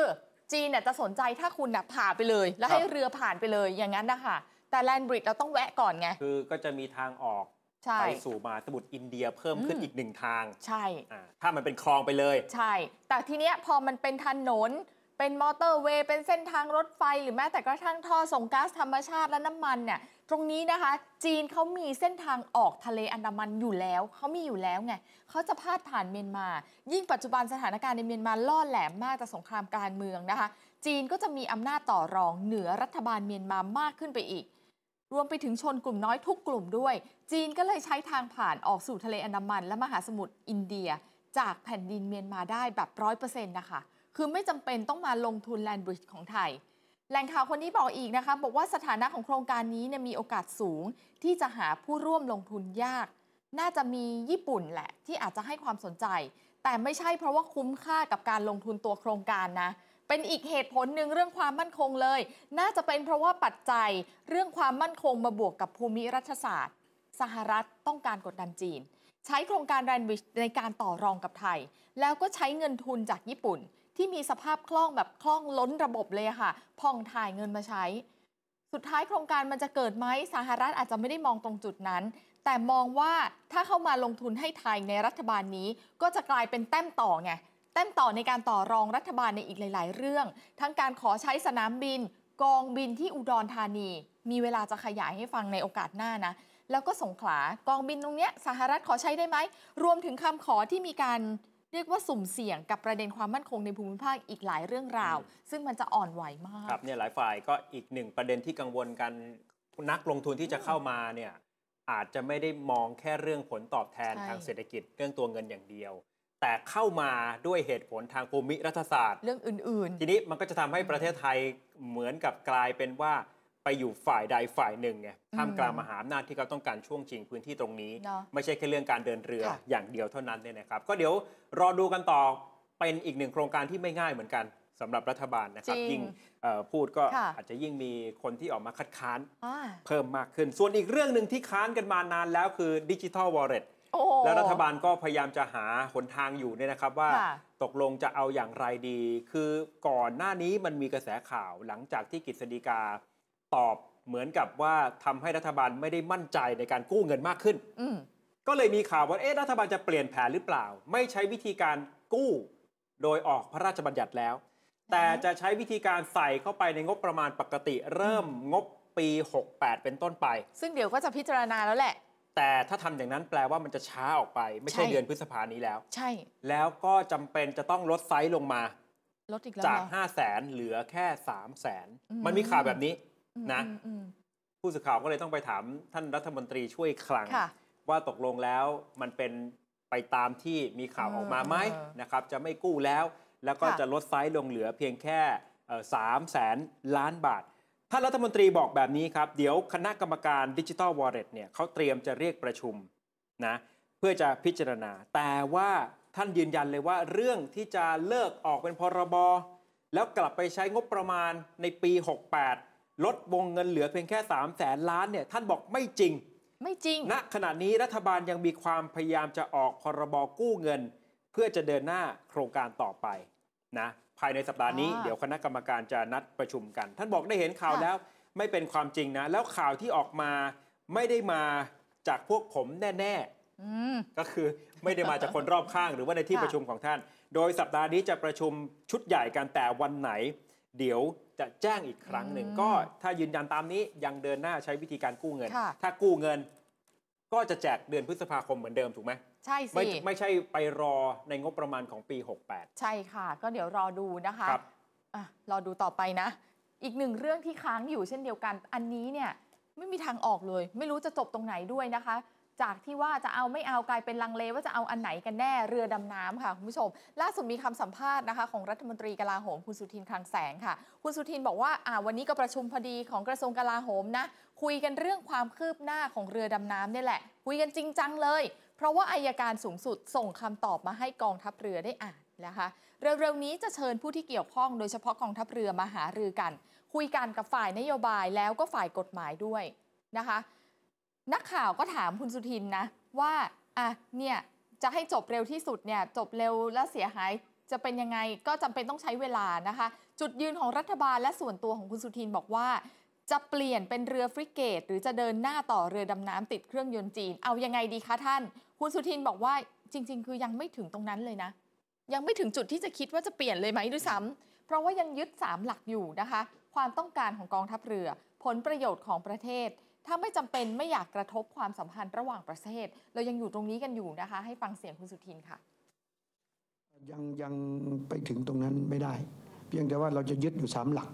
จีนเนี่ยจะสนใจถ้าคุณน่ะผ่าไปเลย แล้วครับให้เรือผ่านไปเลยอย่างนั้นนะคะแต่แลนบริดเราต้องแวะก่อนไง คือก็จะมีทางออกใช่ ไปสู่มหาสมุทรอินเดียเพิ่มขึ้นอืมอีกหนึ่งทาง ใช่อ่าถ้ามันเป็นคลองไปเลย ใช่ แต่ทีเนี้ยพอมันเป็นถนน เป็นมอเตอร์เวย์ เป็นเส้นทางรถไฟ หรือแม้แต่กระทั่งท่อส่งก๊าซธรรมชาติและน้ำมันเนี่ย ตรงนี้นะคะ จีนเขามีเส้นทางออกทะเลอันดามันอยู่แล้ว เขามีอยู่แล้วไง เขาจะพาดผ่านเมียนมา ยิ่งปัจจุบันสถานการณ์ในเมียนมาล่อแหลมมากจากสงครามการเมืองนะคะ จีนก็จะมีอำนาจต่อรองเหนือรัฐบาลเมียนมามากขึ้นไปอีก รวมไปถึงชนกลุ่มน้อยทุกกลุ่มด้วย จีนก็เลยใช้ทางผ่านออกสู่ทะเลอันดามัน และมหาสมุทรอินเดีย จากแผ่นดินเมียนมาได้แบบร้อยเปอร์เซ็นต์นะคะ คือไม่จำเป็นต้องมาลงทุนแลนบริดจ์ของไทย แหล่งข่าวคนนี้บอกอีกนะคะ บอกว่าสถานะของโครงการนี้เนี่ยมีโอกาสสูง ที่จะหาผู้ร่วมลงทุนยาก น่าจะมีญี่ปุ่นแหละที่อาจจะให้ความสนใจ แต่ไม่ใช่เพราะว่าคุ้มค่ากับการลงทุนตัวโครงการนะ เป็นอีกเหตุผลหนึ่งเรื่องความมั่นคงเลย น่าจะเป็นเพราะว่าปัจจัยเรื่องความมั่นคงมาบวกกับภูมิรัฐศาสตร์ สหรัฐต้องการกดดันจีน ใช้โครงการแรนบิชในการต่อรองกับไทย แล้วก็ใช้เงินทุนจากญี่ปุ่น ที่มีสภาพคล่องแบบคล่องล้นระบบเลยค่ะพ่องถ่ายเงินมาใช้ สุดท้ายโครงการมันจะเกิดไหมสหรัฐอาจจะไม่ได้มองตรงจุดนั้นแต่มองว่าถ้าเข้ามาลงทุนให้ไทยในรัฐบาลนี้ก็จะกลายเป็นแต้มต่อไง แต้มต่อในการต่อรองรัฐบาลในอีกหลาย ๆ เรื่อง ทั้งการขอใช้สนามบิน กองบินที่อุดรธานี มีเวลาจะขยายให้ฟังในโอกาสหน้านะ แล้วก็สงขลากองบินตรงเนี้ยสหรัฐขอใช้ได้ไหม รวมถึงคำขอที่มีการเรียกว่าสุ่มเสี่ยงกับประเด็นความมั่นคงในภูมิภาคอีกหลายเรื่องราวอืมซึ่งมันจะอ่อนไหวมากครับเนี่ยหลายฝ่ายก็อีกหนึ่งประเด็นที่กังวลกันนักลงทุนที่จะเข้ามาเนี่ยอาจจะไม่ได้มองแค่เรื่องผลตอบแทนใช่ทางเศรษฐกิจเรื่องตัวเงินอย่างเดียว แต่เข้ามาด้วยเหตุผลทางภูมิรัฐศาสตร์ เรื่องอื่น ทีนี้มันก็จะทำให้ประเทศไทยเหมือนกับกลายเป็นว่าไปอยู่ฝ่ายใดฝ่ายหนึ่งไงท่ามกลางมหาอำนาจที่เขาต้องการช่วงชิงพื้นที่ตรงนี้เนอะไม่ใช่แค่เรื่องการเดินเรือค่ะอย่างเดียวเท่านั้นเนี่ยนะครับ ก็เดี๋ยวรอดูกันต่อเป็นอีกหนึ่งโครงการที่ไม่ง่ายเหมือนกันสำหรับรัฐบาลนะครับจริงยิ่งเอ่อพูดก็ค่ะอาจจะยิ่งมีคนที่ออกมาคัดค้านๆอ่าเพิ่มมากขึ้น ส่วนอีกเรื่องหนึ่งที่ค้านกันมานานแล้วคือดิจิทัลวอลเล็ต โอ้แล้วรัฐบาลก็พยายามจะหาหนทางอยู่เนี่ยนะครับว่าค่ะตกลงจะเอาอย่างไรดี คือก่อนหน้านี้มันมีกระแสข่าวหลังจากที่กฤษฎีกาตอบเหมือนกับว่าทำให้รัฐบาลไม่ได้มั่นใจในการกู้เงินมากขึ้น อืมก็เลยมีข่าวว่าเอ๊ะรัฐบาลจะเปลี่ยนแผนหรือเปล่า ไม่ใช้วิธีการกู้ โดยออกพระราชบัญญัติแล้ว แต่จะใช้วิธีการใส่เข้าไปในงบประมาณปกติ เริ่มงบปี 68 เป็นต้นไป ซึ่งเดี๋ยวก็จะพิจารณาแล้วแหละ แต่ถ้าทำอย่างนั้นแปลว่ามันจะช้าออกไป ไม่ใช่ใช่เดือนพฤษภานี้แล้ว ใช่ แล้วก็จำเป็นจะต้องลดไซส์ลงมาลดอีกแล้วจากเหรอ5 0 0แสนเหลือแค่3 0 0แสนอืมมันมีข่าวแบบนี้อืมนะอืมอืมผู้สื่อข่าวก็เลยต้องไปถามท่านรัฐมนตรีช่วยคลังค่ะว่าตกลงแล้วมันเป็นไปตามที่มีข่าวออกมาไหมเออนะครับ จะไม่กู้แล้ว แล้วก็ค่ะจะลดไซส์ลงเหลือเพียงแค่สามแสนล้านบาท ท่านรัฐมนตรีบอกแบบนี้ครับ เดี๋ยวคณะกรรมการดิจิทัลวอลเล็ตเนี่ยเขาเตรียมจะเรียกประชุมนะเพื่อจะพิจารณา แต่ว่าท่านยืนยันเลยว่าเรื่องที่จะเลิกออกเป็นพรบแล้วกลับไปใช้งบประมาณในปี 68 ลดวงเงินเหลือเพียงแค่ 3 0 0แสนล้านเนี่ยท่านบอกไม่จริง ไม่จริง ณ ขณะนี้รัฐบาลยังมีความพยายามจะออกพรบกู้เงิน เพื่อจะเดินหน้าโครงการต่อไปนะ ภายในสัปดาห์นี้อ่าเดี๋ยวคณะกรรมการจะนัดประชุมกัน ท่านบอกได้เห็นข่าวค่ะแล้วไม่เป็นความจริงนะ แล้วข่าวที่ออกมาไม่ได้มาจากพวกผมแน่อืมๆก็คือไม่ได้มาจากคนรอบข้าง หรือว่าในที่ค่ะประชุมของท่าน โดยสัปดาห์นี้จะประชุมชุดใหญ่กันแต่วันไหน เดี๋ยวจะแจ้งอีกครั้งหนึ่งก็ถ้ายืนยันตามนี้ยังเดินหน้าใช้วิธีการกู้เงินค่ะถ้ากู้เงิน ก็จะแจกเดือนพฤษภาคมเหมือนเดิมถูกไหมใช่สิ ไม่ไม่ใช่ไปรอในงบประมาณของปี 68 ใช่ค่ะ ก็เดี๋ยวรอดูนะคะครับ อะรอดูต่อไปนะ อีกหนึ่งเรื่องที่ค้างอยู่เช่นเดียวกัน อันนี้เนี่ยไม่มีทางออกเลย ไม่รู้จะจบตรงไหนด้วยนะคะ จากที่ว่าจะเอาไม่เอากลายเป็นลังเลว่าจะเอาอันไหนกันแน่เรือดำน้ำค่ะคุณผู้ชม ล่าสุดมีคำสัมภาษณ์นะคะของรัฐมนตรีกลาโหมคุณสุทินคลังแสงค่ะ คุณสุทินบอกว่าอ่าวันนี้ก็ประชุมพอดีของกระทรวงกลาโหมนะคุยกันเรื่องความคืบหน้าของเรือดำน้ำเนี่ยแหละ คุยกันจริงจังเลย เพราะว่าอายการสูงสุดส่งคำตอบมาให้กองทัพเรือได้อ่านนะคะเร็วๆนี้จะเชิญผู้ที่เกี่ยวข้องโดยเฉพาะกองทัพเรือมาหารือกัน คุยกันกับฝ่ายนโยบายแล้วก็ฝ่ายกฎหมายด้วยนะคะ นักข่าวก็ถามคุณสุทินนะว่าอะเนี่ยจะให้จบเร็วที่สุดเนี่ยจบเร็วและเสียหายจะเป็นยังไงก็จำเป็นต้องใช้เวลานะคะ จุดยืนของรัฐบาลและส่วนตัวของคุณสุทินบอกว่า จะเปลี่ยนเป็นเรือฟริเกต หรือจะเดินหน้าต่อเรือดำน้ำติดเครื่องยนต์จีน เอายังไงดีคะท่าน คุณสุทินบอกว่าจริง ๆ คือยังไม่ถึงตรงนั้นเลยนะ ยังไม่ถึงจุดที่จะคิดว่าจะเปลี่ยนเลยไหมด้วยซ้ำเพราะว่ายังยึด3หลักอยู่นะคะ ความต้องการของกองทัพเรือ ผลประโยชน์ของประเทศ ถ้าไม่จำเป็นไม่อยากกระทบความสัมพันธ์ระหว่างประเทศ เรายังอยู่ตรงนี้กันอยู่นะคะ ให้ฟังเสียงคุณสุทินค่ะ ยังยังไปถึงตรงนั้นไม่ได้ เพียงแต่ว่าเราจะยึดอยู่สามหลัก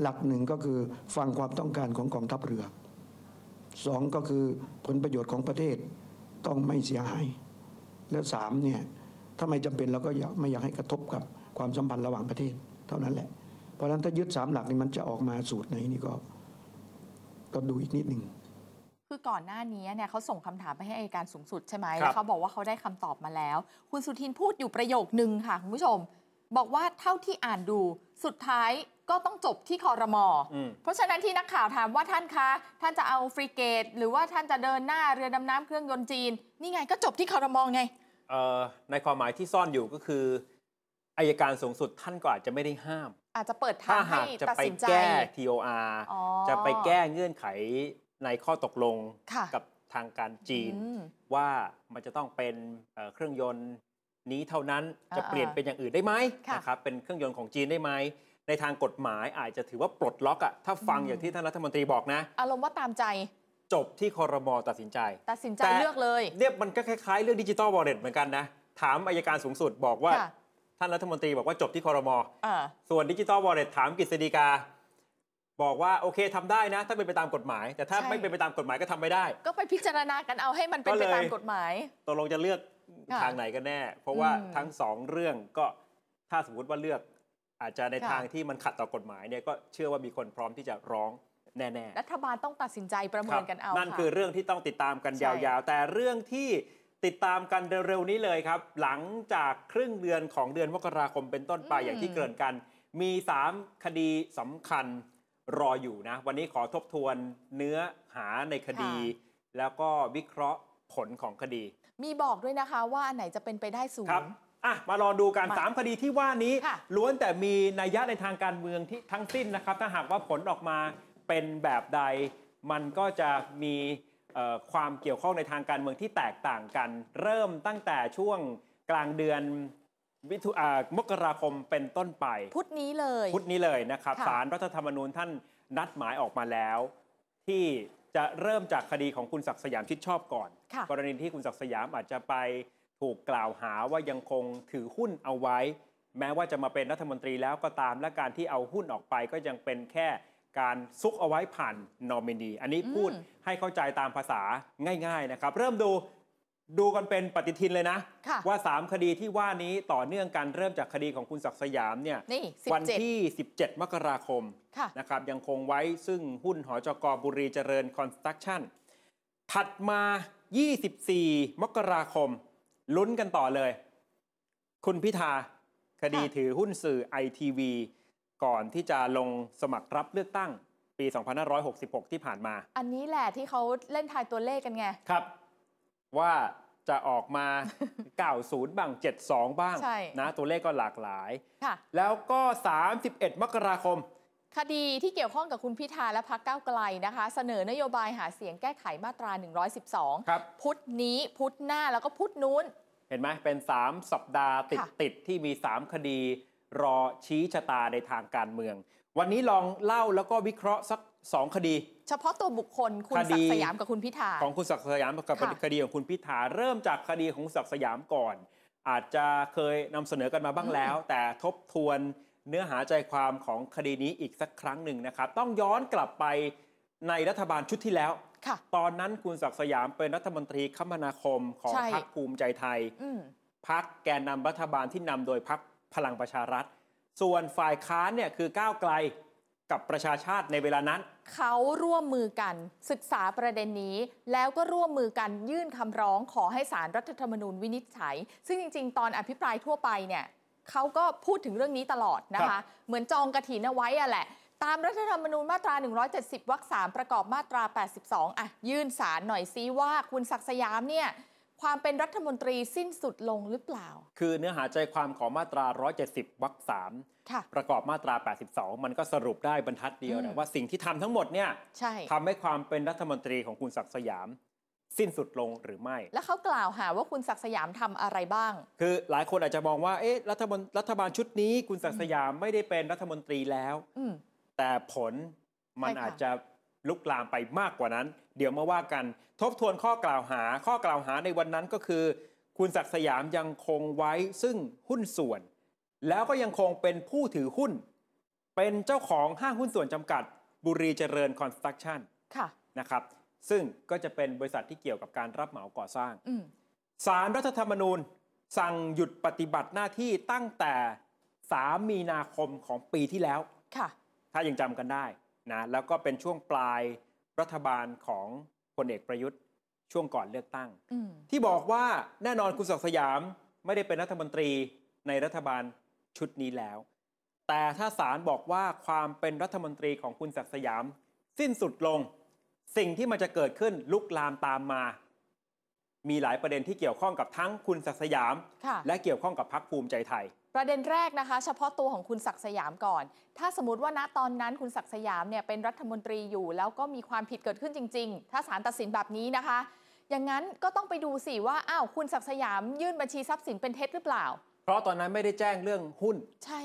หลักหนึ่งก็คือฟังความต้องการของกองทัพเรือสองก็คือผลประโยชน์ของประเทศต้องไม่เสียหาย แล้วสามเนี่ยถ้าไม่จำเป็นเราก็อยากไม่อยากให้กระทบกับความสัมพันธ์ระหว่างประเทศ เท่านั้นแหละ เพราะฉะนั้นถ้ายึดสามหลักนี่มันจะออกมาสูตรไหนนี่ก็ ก็ดูอีกนิดหนึ่งคือก่อนหน้านี้เนี่ยเขาส่งคำถามไปให้อัยการสูงสุดใช่ไหมครับแล้วเขาบอกว่าเขาได้คำตอบมาแล้ว คุณสุทินพูดอยู่ประโยคนึงค่ะคุณผู้ชม บอกว่าเท่าที่อ่านดูสุดท้ายก็ต้องจบที่คอรมออืมเพราะฉะนั้นที่นักข่าวถามว่าท่านคะ ท่านจะเอาฟริเกต หรือว่าท่านจะเดินหน้าเรือดำน้ำเครื่องยนต์จีน นี่ไงก็จบที่คอรมอไงเอ่อในความหมายที่ซ่อนอยู่ก็คือ อายการสูงสุดท่านก็อาจจะไม่ได้ห้าม อาจจะเปิดถ้าทางให้หากจะตัดไปสินใจ แก้ TOR อ๋อจะไปแก้เงื่อนไขในข้อตกลงค่ะกับทางการจีน อืม ว่ามันจะต้องเป็นเอ่อเครื่องยนต์นี้เท่านั้นจะอ่าๆเปลี่ยนเป็นอย่างอื่นได้ไหมค่ะ นะครับเป็นเครื่องยนต์ของจีนได้ไหมในทางกฎหมายอาจจะถือว่าปลดล็อกอะถ้าฟังอืมอย่างที่ท่านรัฐมนตรีบอกนะ อารมณ์ว่าตามใจจบที่คอรมอตัดสินใจ ตัดสินใจแต่ เลือกเลย เนี่ยมันก็คล้ายๆ เรื่องดิจิตอลวอลเล็ตเหมือนกันนะ ถามอายการสูงสุดบอกว่า ค่ะ ท่านรัฐมนตรีบอกว่าจบที่คอรมอเออส่วนดิจิ t a ลวอลเล็ตถามกฤษฎีกา บอกว่าโอเคทำได้นะ ถ้าเป็นไปตามกฎหมาย แต่ถ้าใช่ไม่เป็นไปตามกฎหมายก็ทำไม่ได้ ก็ไปพิจารณากันเอาให้มันเป็นก็ไปเลยตามกฎหมายตกลงจะเลือกค่ะทางไหนกันแน่ เพราะว่าอืมทั้งสองเรื่องก็ถ้าสมมติว่าเลือกอาจจะในค่ะทางที่มันขัดต่อกฎหมายเนี่ยก็เชื่อว่ามีคนพร้อมที่จะร้องแน่ๆ รัฐบาลต้องตัดสินใจประเมิครันบกันเอา นั่นค่ะคือเรื่องที่ต้องติดตามกันใช่ยาวๆ แต่เรื่องที่ ติดตามกันเร็วๆนี้เลยครับ หลังจากครึ่งเดือนของเดือนมกราคมเป็นต้นไปอย่างที่เกริ่นกัน มี 3 คดีสำคัญรออยู่นะ วันนี้ขอทบทวนเนื้อหาในคดี แล้วก็วิเคราะห์ผลของคดี มีบอกด้วยนะคะว่าอันไหนจะเป็นไปได้สูงครับอะมารอดูกันมา3คดีที่ว่านี้ค่ะล้วนแต่มีนัยยะในทางการเมืองที่ทั้งสิ้นนะครับ ถ้าหากว่าผลออกมาเป็นแบบใด มันก็จะมีเอ่อ ความเกี่ยวข้องในทางการเมืองที่แตกต่างกัน เริ่มตั้งแต่ช่วงกลางเดือนวิถุอ่ามกราคมเป็นต้นไป พุธนี้เลยพุธนี้เลยนะครับค่ะสารรัฐธรรมนูญท่านนัดหมายออกมาแล้ว ที่จะเริ่มจากคดีของคุณศักดิ์สยามชิดชอบก่อนค่ะกรณีที่คุณศักดิ์สยามอาจจะไปถูกกล่าวหาว่ายังคงถือหุ้นเอาไว้ แม้ว่าจะมาเป็นรัฐมนตรีแล้วก็ตามและการที่เอาหุ้นออกไปก็ยังเป็นแค่ การซุกเอาไว้ผ่านนอมินี อันนี้พูดอืมให้เข้าใจตามภาษาง่ายๆนะครับ เริ่มดูดูกันเป็นปฏิทินเลยนะค่ะว่า 3 คดีที่ว่านี้ต่อเนื่องกันเริ่มจากคดีของคุณศักดิ์สยามเนี่ยนี่วัน17ที่ 17 มกราคมค่ะนะครับยังคงไว้ซึ่งหุ้นหอจกบุรีเจริญคอนสตรักชั่นถัดมา 24 มกราคม ลุ้นกันต่อเลย คุณพิธาคดีค่ะถือหุ้นสื่อไอทีวี ก่อนที่จะลงสมัครรับเลือกตั้งปี 2566 ที่ผ่านมา อันนี้แหละที่เขาเล่นทายตัวเลขกันไง ครับ ว่าจะออกมา 90 บ้าง 72 บ้างใช่นะตัวเลขก็หลากหลาย ค่ะ แล้วก็ 31 มกราคม คดีที่เกี่ยวข้องกับคุณพิธาและพักก้าวไกลนะคะ เสนอนโยบายหาเสียงแก้ไขมาตรา 112 ครับ พุธนี้พุธหน้าแล้วก็พุธนู้น เห็นไหมเป็น 3 สัปดาห์ติดค่ะติดที่มี 3 คดี รอชี้ชะตาในทางการเมือง วันนี้ลองเล่าแล้วก็วิเคราะห์สัก2คดี เฉพาะตัวบุคคลคุณคดีศักดิ์สยามกับคุณพิธาของคุณศักดิ์สยามกับค่ะคดีของคุณพิธาเริ่มจากคดีของศักดิ์สยามก่อน อาจจะเคยนำเสนอกันมาบ้างแล้ว แต่ทบทวนเนื้อหาใจความของคดีนี้อีกสักครั้งหนึ่งนะครับ ต้องย้อนกลับไปในรัฐบาลชุดที่แล้วค่ะตอนนั้นคุณศักดิ์สยามเป็นรัฐมนตรีคมนาคมของใช่พรรคภูมิใจไทยอืมพักแกนนำรัฐบาลที่นำโดยพัก พลังประชารัฐ ส่วนฝ่ายค้านเนี่ยคือก้าวไกลกับประชาชาติในเวลานั้น เขาร่วมมือกันศึกษาประเด็นนี้ แล้วก็ร่วมมือกันยื่นคำร้องขอให้สารรัฐธรรมนูญวินิจฉัย ซึ่งจริง ๆ ตอนอภิปรายทั่วไปเนี่ยเขาก็พูดถึงเรื่องนี้ตลอดนะครัคะบเหมือนจองกระถินเอาไว้อะแหละตามรัฐธรรมนูญมาตรา 170 วรรคสามประกอบมาตรา 82 อะ ยื่นสารหน่อยซิว่าคุณศักดิ์สยามเนี่ย ความเป็นรัฐมนตรีสิ้นสุดลงหรือเปล่า คือเนื้อหาใจความของมาตรา 170วรรคสามค่ะประกอบมาตรา 82 มันก็สรุปได้บรรทัดเดียวอืนะมว่าสิ่งที่ทำทั้งหมดเนี่ยใช่ทำให้ความเป็นรัฐมนตรีของคุณศักดิ์สยาม สิ้นสุดลงหรือไม่ แล้วเขากล่าวหาว่าคุณศักดิ์สยามทำอะไรบ้าง คือหลายคนอาจจะมองว่าเอ๊ะรัฐบาลรัฐบาลชุดนี้ คุณศักดิ์สยามไม่ได้เป็นรัฐมนตรีแล้วอืมแต่ผลมันใช่ค่ะอาจจะ ลุกลามไปมากกว่านั้น เดี๋ยวมาว่ากันทบทวนข้อกล่าวหา ข้อกล่าวหาในวันนั้นก็คือ คุณศักดิ์สยามยังคงไว้ซึ่งหุ้นส่วน แล้วก็ยังคงเป็นผู้ถือหุ้น เป็นเจ้าของห้างหุ้นส่วนจำกัด บุรีเจริญคอนสตรักชั่นค่ะนะครับซึ่งก็จะเป็นบริษัทที่เกี่ยวกับการรับเหมาก่อสร้างอืมสารรัฐธรรมนูญ สั่งหยุดปฏิบัติหน้าที่ตั้งแต่ 3 มีนาคมของปีที่แล้ว ค่ะ ถ้ายังจำกันได้ นะแล้วก็เป็นช่วงปลายรัฐบาลของพลเอกประยุทธ์ช่วงก่อนเลือกตั้งอืมที่บอกว่าแน่นอนคุณศักดิ์สยามไม่ได้เป็นรัฐมนตรีในรัฐบาลชุดนี้แล้ว แต่ถ้าศาลบอกว่าความเป็นรัฐมนตรีของคุณศักดิ์สยาม สิ้นสุดลง สิ่งที่มันจะเกิดขึ้นลุกลามตามมา มีหลายประเด็นที่เกี่ยวข้องกับทั้งคุณศักดิ์สยาม ค่ะ และเกี่ยวข้องกับพรรคภูมิใจไทย ประเด็นแรกนะคะ เฉพาะตัวของคุณศักดิ์สยามก่อน ถ้าสมมติว่าณตอนนั้นคุณศักดิ์สยามเนี่ยเป็นรัฐมนตรีอยู่ แล้วก็มีความผิดเกิดขึ้นจริง ๆ ถ้าศาลตัดสินแบบนี้นะคะ อย่างนั้นก็ต้องไปดูสิว่าอ้าวคุณศักดิ์สยาม ยื่นบัญชีทรัพย์สินเป็นเท็จหรือเปล่า เพราะตอนนั้นไม่ได้แจ้งเรื่องหุ้นใช่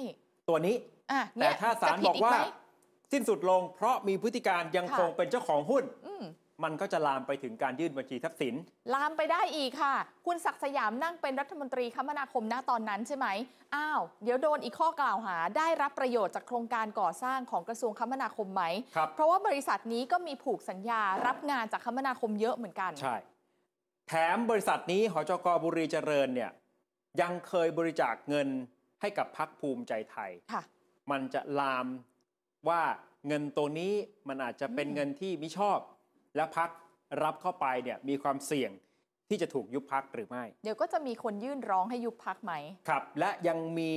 ตัวนี้ อะแต่เนี่ยถ้าศาลจะผิบดอกว่า ไหม สิ้นสุดลง เพราะมีพฤติการยังค่ะ คงเป็นเจ้าของหุ้น อืม มันก็จะลามไปถึงการยื่นบัญชีทรัพย์สิน ลามไปได้อีกค่ะ คุณศักดิ์สยามนั่งเป็นรัฐมนตรีคมนาคมณตอนนั้นใช่ไหม อ้าว เดี๋ยวโดนอีกข้อกล่าวหา ได้รับประโยชน์จากโครงการก่อสร้างของกระทรวงคมนาคมไหมครับเพราะว่าบริษัทนี้ก็มีผูกสัญญารับงานจากคมนาคมเยอะเหมือนกัน ใช่ แถมบริษัทนี้หจกบุรีเจริญเนี่ยยังเคยบริจาคเงินให้กับพักภูมิใจไทย ค่ะ มันจะลามว่าเงินตัวนี้มันอาจจะเป็นอืมเงินที่มิชอบ และพักรับเข้าไปเนี่ยมีความเสี่ยงที่จะถูกยุบพักหรือไม่ เดี๋ยวก็จะมีคนยื่นร้องให้ยุบพักไหมครับ และยังมี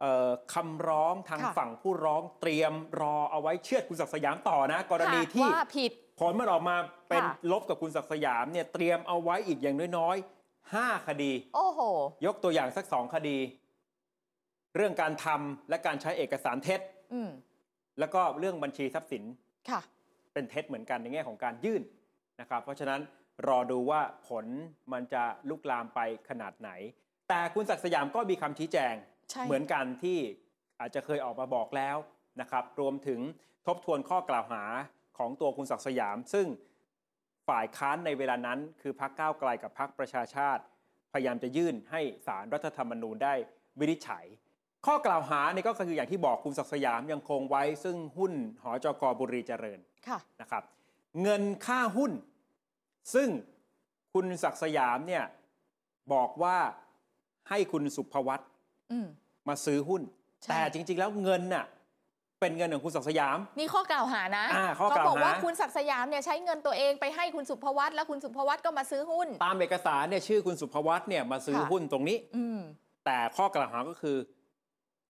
เอ่อคำร้องทางค่ะฝั่งผู้ร้องเตรียมรอเอาไว้เชือดคุณศักดิ์สยามต่อนะ กรณีหากที่ว่าผิดผลมันออกมาเป็นค่ะลบกับคุณศักดิ์สยามเนี่ยเตรียมเอาไว้อีกอย่างน้อยๆ5คดี โอ้โห ยกตัวอย่างสักสองคดี เรื่องการทำและการใช้เอกสารเท็จอืมแล้วก็เรื่องบัญชีทรัพย์สินค่ะ เป็นเท็จเหมือนกันในแง่ของการยื่นนะครับ เพราะฉะนั้นรอดูว่าผลมันจะลุกลามไปขนาดไหน แต่คุณศักดิ์สยามก็มีคำชี้แจงใช่เหมือนกันที่อาจจะเคยออกมาบอกแล้วนะครับ รวมถึงทบทวนข้อกล่าวหาของตัวคุณศักดิ์สยาม ซึ่งฝ่ายค้านในเวลานั้นคือพรรคก้าวไกลกับพรรคประชาชาติ พยายามจะยื่นให้สารรัฐธรรมนูญได้วินิจฉัย ข้อกล่าวหาเนี่ยก็คืออย่างที่บอกคุณศักดิ์สยามยังคงไว้ ซึ่งหุ้นหอจกบุรีเจริญค่ะ นะครับ เงินค่าหุ้น ซึ่งคุณศักดิ์สยามเนี่ยบอกว่าให้คุณสุภวัตอืมมาซื้อหุ้นใช่แต่จริง ๆ แล้วเงินน่ะเป็นเงินของคุณศักดิ์สยาม นี่ข้อกล่าวหานะอ่าข้อกล่าวหาบอกว่าคุณศักดิ์สยามเนี่ยใช้เงินตัวเองไปให้คุณสุภวัตแล้วคุณสุภวัตก็มาซื้อหุ้น ตามเอกสารเนี่ยชื่อคุณสุภวัตเนี่ยมาซื้อค่ะหุ้นตรงนี้อืมแต่ข้อกล่าวหาก็คือ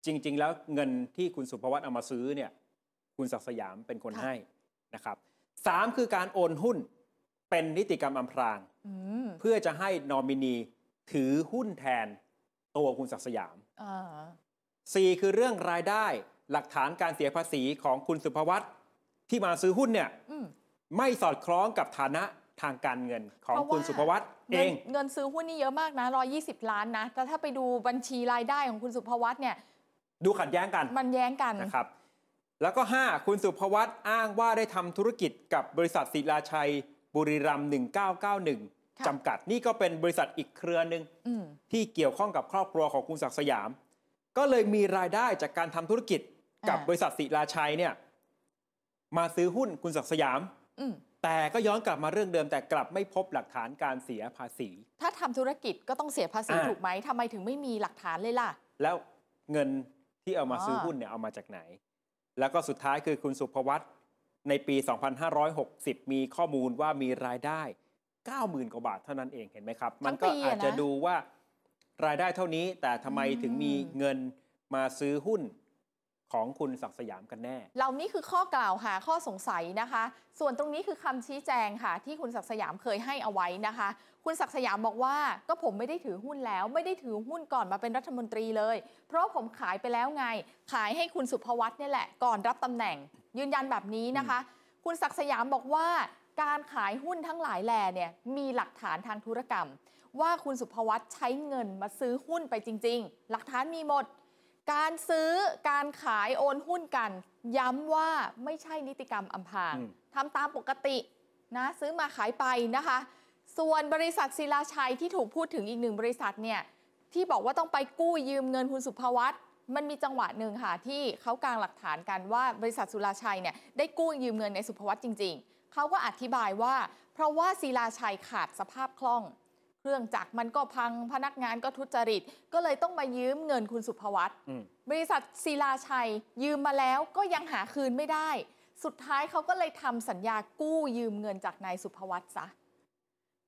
จริง ๆ แล้วเงินที่คุณสุภวัตเอามาซื้อเนี่ย คุณศักดิ์สยามเป็นคนค่ะให้ นะครับสามคือการโอนหุ้นเป็นนิติกรรมอำพรางอืมเพื่อจะให้นอมินีถือหุ้นแทนตัวคุณศักดิ์สยามอ่า4คือเรื่องรายได้หลักฐานการเสียภาษีของคุณสุภวัตที่มาซื้อหุ้นเนี่ยอืมไม่สอดคล้องกับฐานะทางการเงินของเพราะว่าคุณสุภวัตเอเงินงเงินซื้อหุ้นนี่เยอะมากนะ120ล้านนะแต่ถ้าไปดูบัญชีรายได้ของคุณสุภวัตเนี่ย ดูขัดแย้งกันมันแย้งกันนะครับ แล้วก็ 5 คุณสุภวัตอ้างว่าได้ทำธุรกิจกับบริษัทศิลาชัย บุรีรัมย์1991ค่ะจำกัดนี่ก็เป็นบริษัทอีกเครือหนึ่งอืมที่เกี่ยวข้องกับครอบครัวของคุณศักดิ์สยาม ก็เลยมีรายได้จากการทำธุรกิจกับอ่าบริษัทศิลาชัยเนี่ยมาซื้อหุ้นคุณศักดิ์สยามอืมแต่ก็ย้อนกลับมาเรื่องเดิมแต่กลับไม่พบหลักฐานการเสียภาษี ถ้าทำธุรกิจก็ต้องเสียภาษีอ่าถูกไหมทำไมถึงไม่มีหลักฐานเลยล่ะ แล้วเงินที่เอามาซื้ออหุ้นเนี่ยเอามาจากไหน แล้วก็สุดท้ายคือคุณสุภวัตในปี 2560 มีข้อมูลว่ามีรายได้ 90,000 กว่าบาทเท่านั้นเองเห็นไหมครับ มันก็ทั้งปีอะนะอาจจะดูว่ารายได้เท่านี้ แต่ทำไมถึงมีอืมเงินมาซื้อหุ้น ของคุณศักดิ์สยามกันแน่เหล่านี้คือข้อกล่าวหาข้อสงสัยนะคะ ส่วนตรงนี้คือคำชี้แจงค่ะ ที่คุณศักดิ์สยามเคยให้เอาไว้นะคะ คุณศักดิ์สยามบอกว่าก็ผมไม่ได้ถือหุ้นแล้ว ไม่ได้ถือหุ้นก่อนมาเป็นรัฐมนตรีเลย เพราะผมขายไปแล้วไง ขายให้คุณสุภวัตเนี่ยแหละก่อนรับตำแหน่ง ยืนยันแบบนี้นะคะ คุณศักดิ์สยามบอกว่า การขายหุ้นทั้งหลายแหล่เนี่ยมีหลักฐานทางธุรกรรม ว่าคุณสุภวัตใช้เงินมาซื้อหุ้นไปจริง ๆ หลักฐานมีหมด การซื้อการขายโอนหุ้นกัน ย้ำว่าไม่ใช่นิติกรรมอำพรางอืม ทำตามปกตินะซื้อมาขายไปนะคะ ส่วนบริษัทศิลาชัยที่ถูกพูดถึงอีกหนึ่งบริษัทเนี่ยที่บอกว่าต้องไปกู้ยืมเงินคุณสุภวัตมันมีจังหวะหนึ่งค่ะที่เขากางหลักฐานกันว่าบริษัทสุราชัยเนี่ยได้กู้ยืมเงินในสุภวัตจริง ๆเขาก็อธิบายว่า เพราะว่าศิลาชัยขาดสภาพคล่องเครื่องจักรมันก็พังพนักงานก็ทุจริต ก็เลยต้องมายืมเงินคุณสุภวัตอืมบริษัทศิลาชัย ยืมมาแล้วก็ยังหาคืนไม่ได้ สุดท้ายเขาก็เลยทำสัญญากู้ยืมเงินจากนายสุภวัตซะ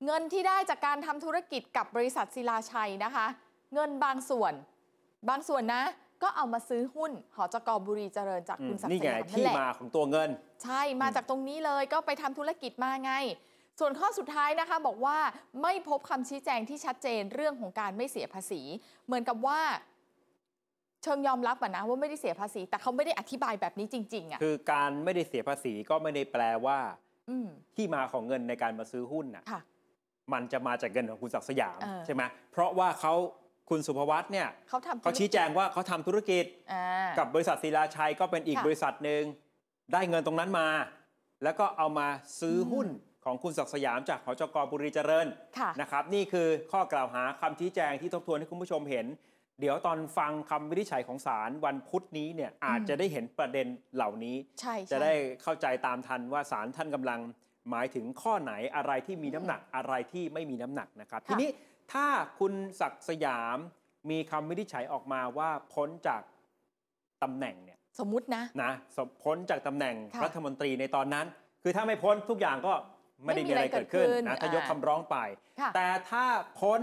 เงินที่ได้จากการทำธุรกิจกับบริษัทศิลาชัยนะคะ เงินบางส่วน บางส่วนนะ ก็เอามาซื้อหุ้นหอจกบุรีเจริญจากอืคุมณศักนี่ดิ์สไงยามนั่ที่นแหละมาของตัวเงิน ใช่มาจากตรงนี้เลยก็ไปทำธุรกิจมาไง ส่วนข้อสุดท้ายนะคะบอกว่าไม่พบคำชี้แจงที่ชัดเจนเรื่องของการไม่เสียภาษี เหมือนกับว่าเชิงยอมรับอะนะว่าไม่ได้เสียภาษี แต่เขาไม่ได้อธิบายแบบนี้จริงๆอะคือการไม่ได้เสียภาษีก็ไม่ได้แปลว่าอืมที่มาของเงินในการมาซื้อหุ้นน่ะค่ะมันจะมาจากเงินของคุณศักดิ์สยามเออใช่ไหมเพราะว่าเขาคุณสุภวัตเนี่ยเขาทำเขาชี้แจงว่าเขาทำธุรกิจอ่ากับบริษัทศิลาชัยก็เป็นอีกค่ะบริษัทหนึ่งได้เงินตรงนั้นมา แล้วก็เอามาซื้อหุ้น ของคุณศักดิ์สยามจากหจกบุรีเจริญค่ะนะครับนี่คือข้อกล่าวหาคำชี้แจงที่ทบทวนให้คุณผู้ชมเห็น เดี๋ยวตอนฟังคำวินิจฉัยของศาลวันพุธนี้เนี่ยอาจจะได้เห็นประเด็นเหล่านี้ใช่ใช่จะได้เข้าใจตามทันว่าศาลท่านกำลังหมายถึงข้อไหนอะไรที่มีน้ำหนักอะไรที่ไม่มีน้ำหนักนะครับค่ะทีนี้ถ้าคุณศักดิ์สยามมีคำวินิจฉัยออกมาว่าพ้นจากตำแหน่งเนี่ยสมมุตินะนะสพ้นจากตำแหน่งค่ะรัฐมนตรีในตอนนั้น คือถ้าไม่พ้นทุกอย่างก็ ไม่ได้ไม่มีมีอะไรอะไรเกิดขึ้นเกิดขึ้นนะถ้ายกอ่าคำร้องไปค่ะแต่ถ้าพ้น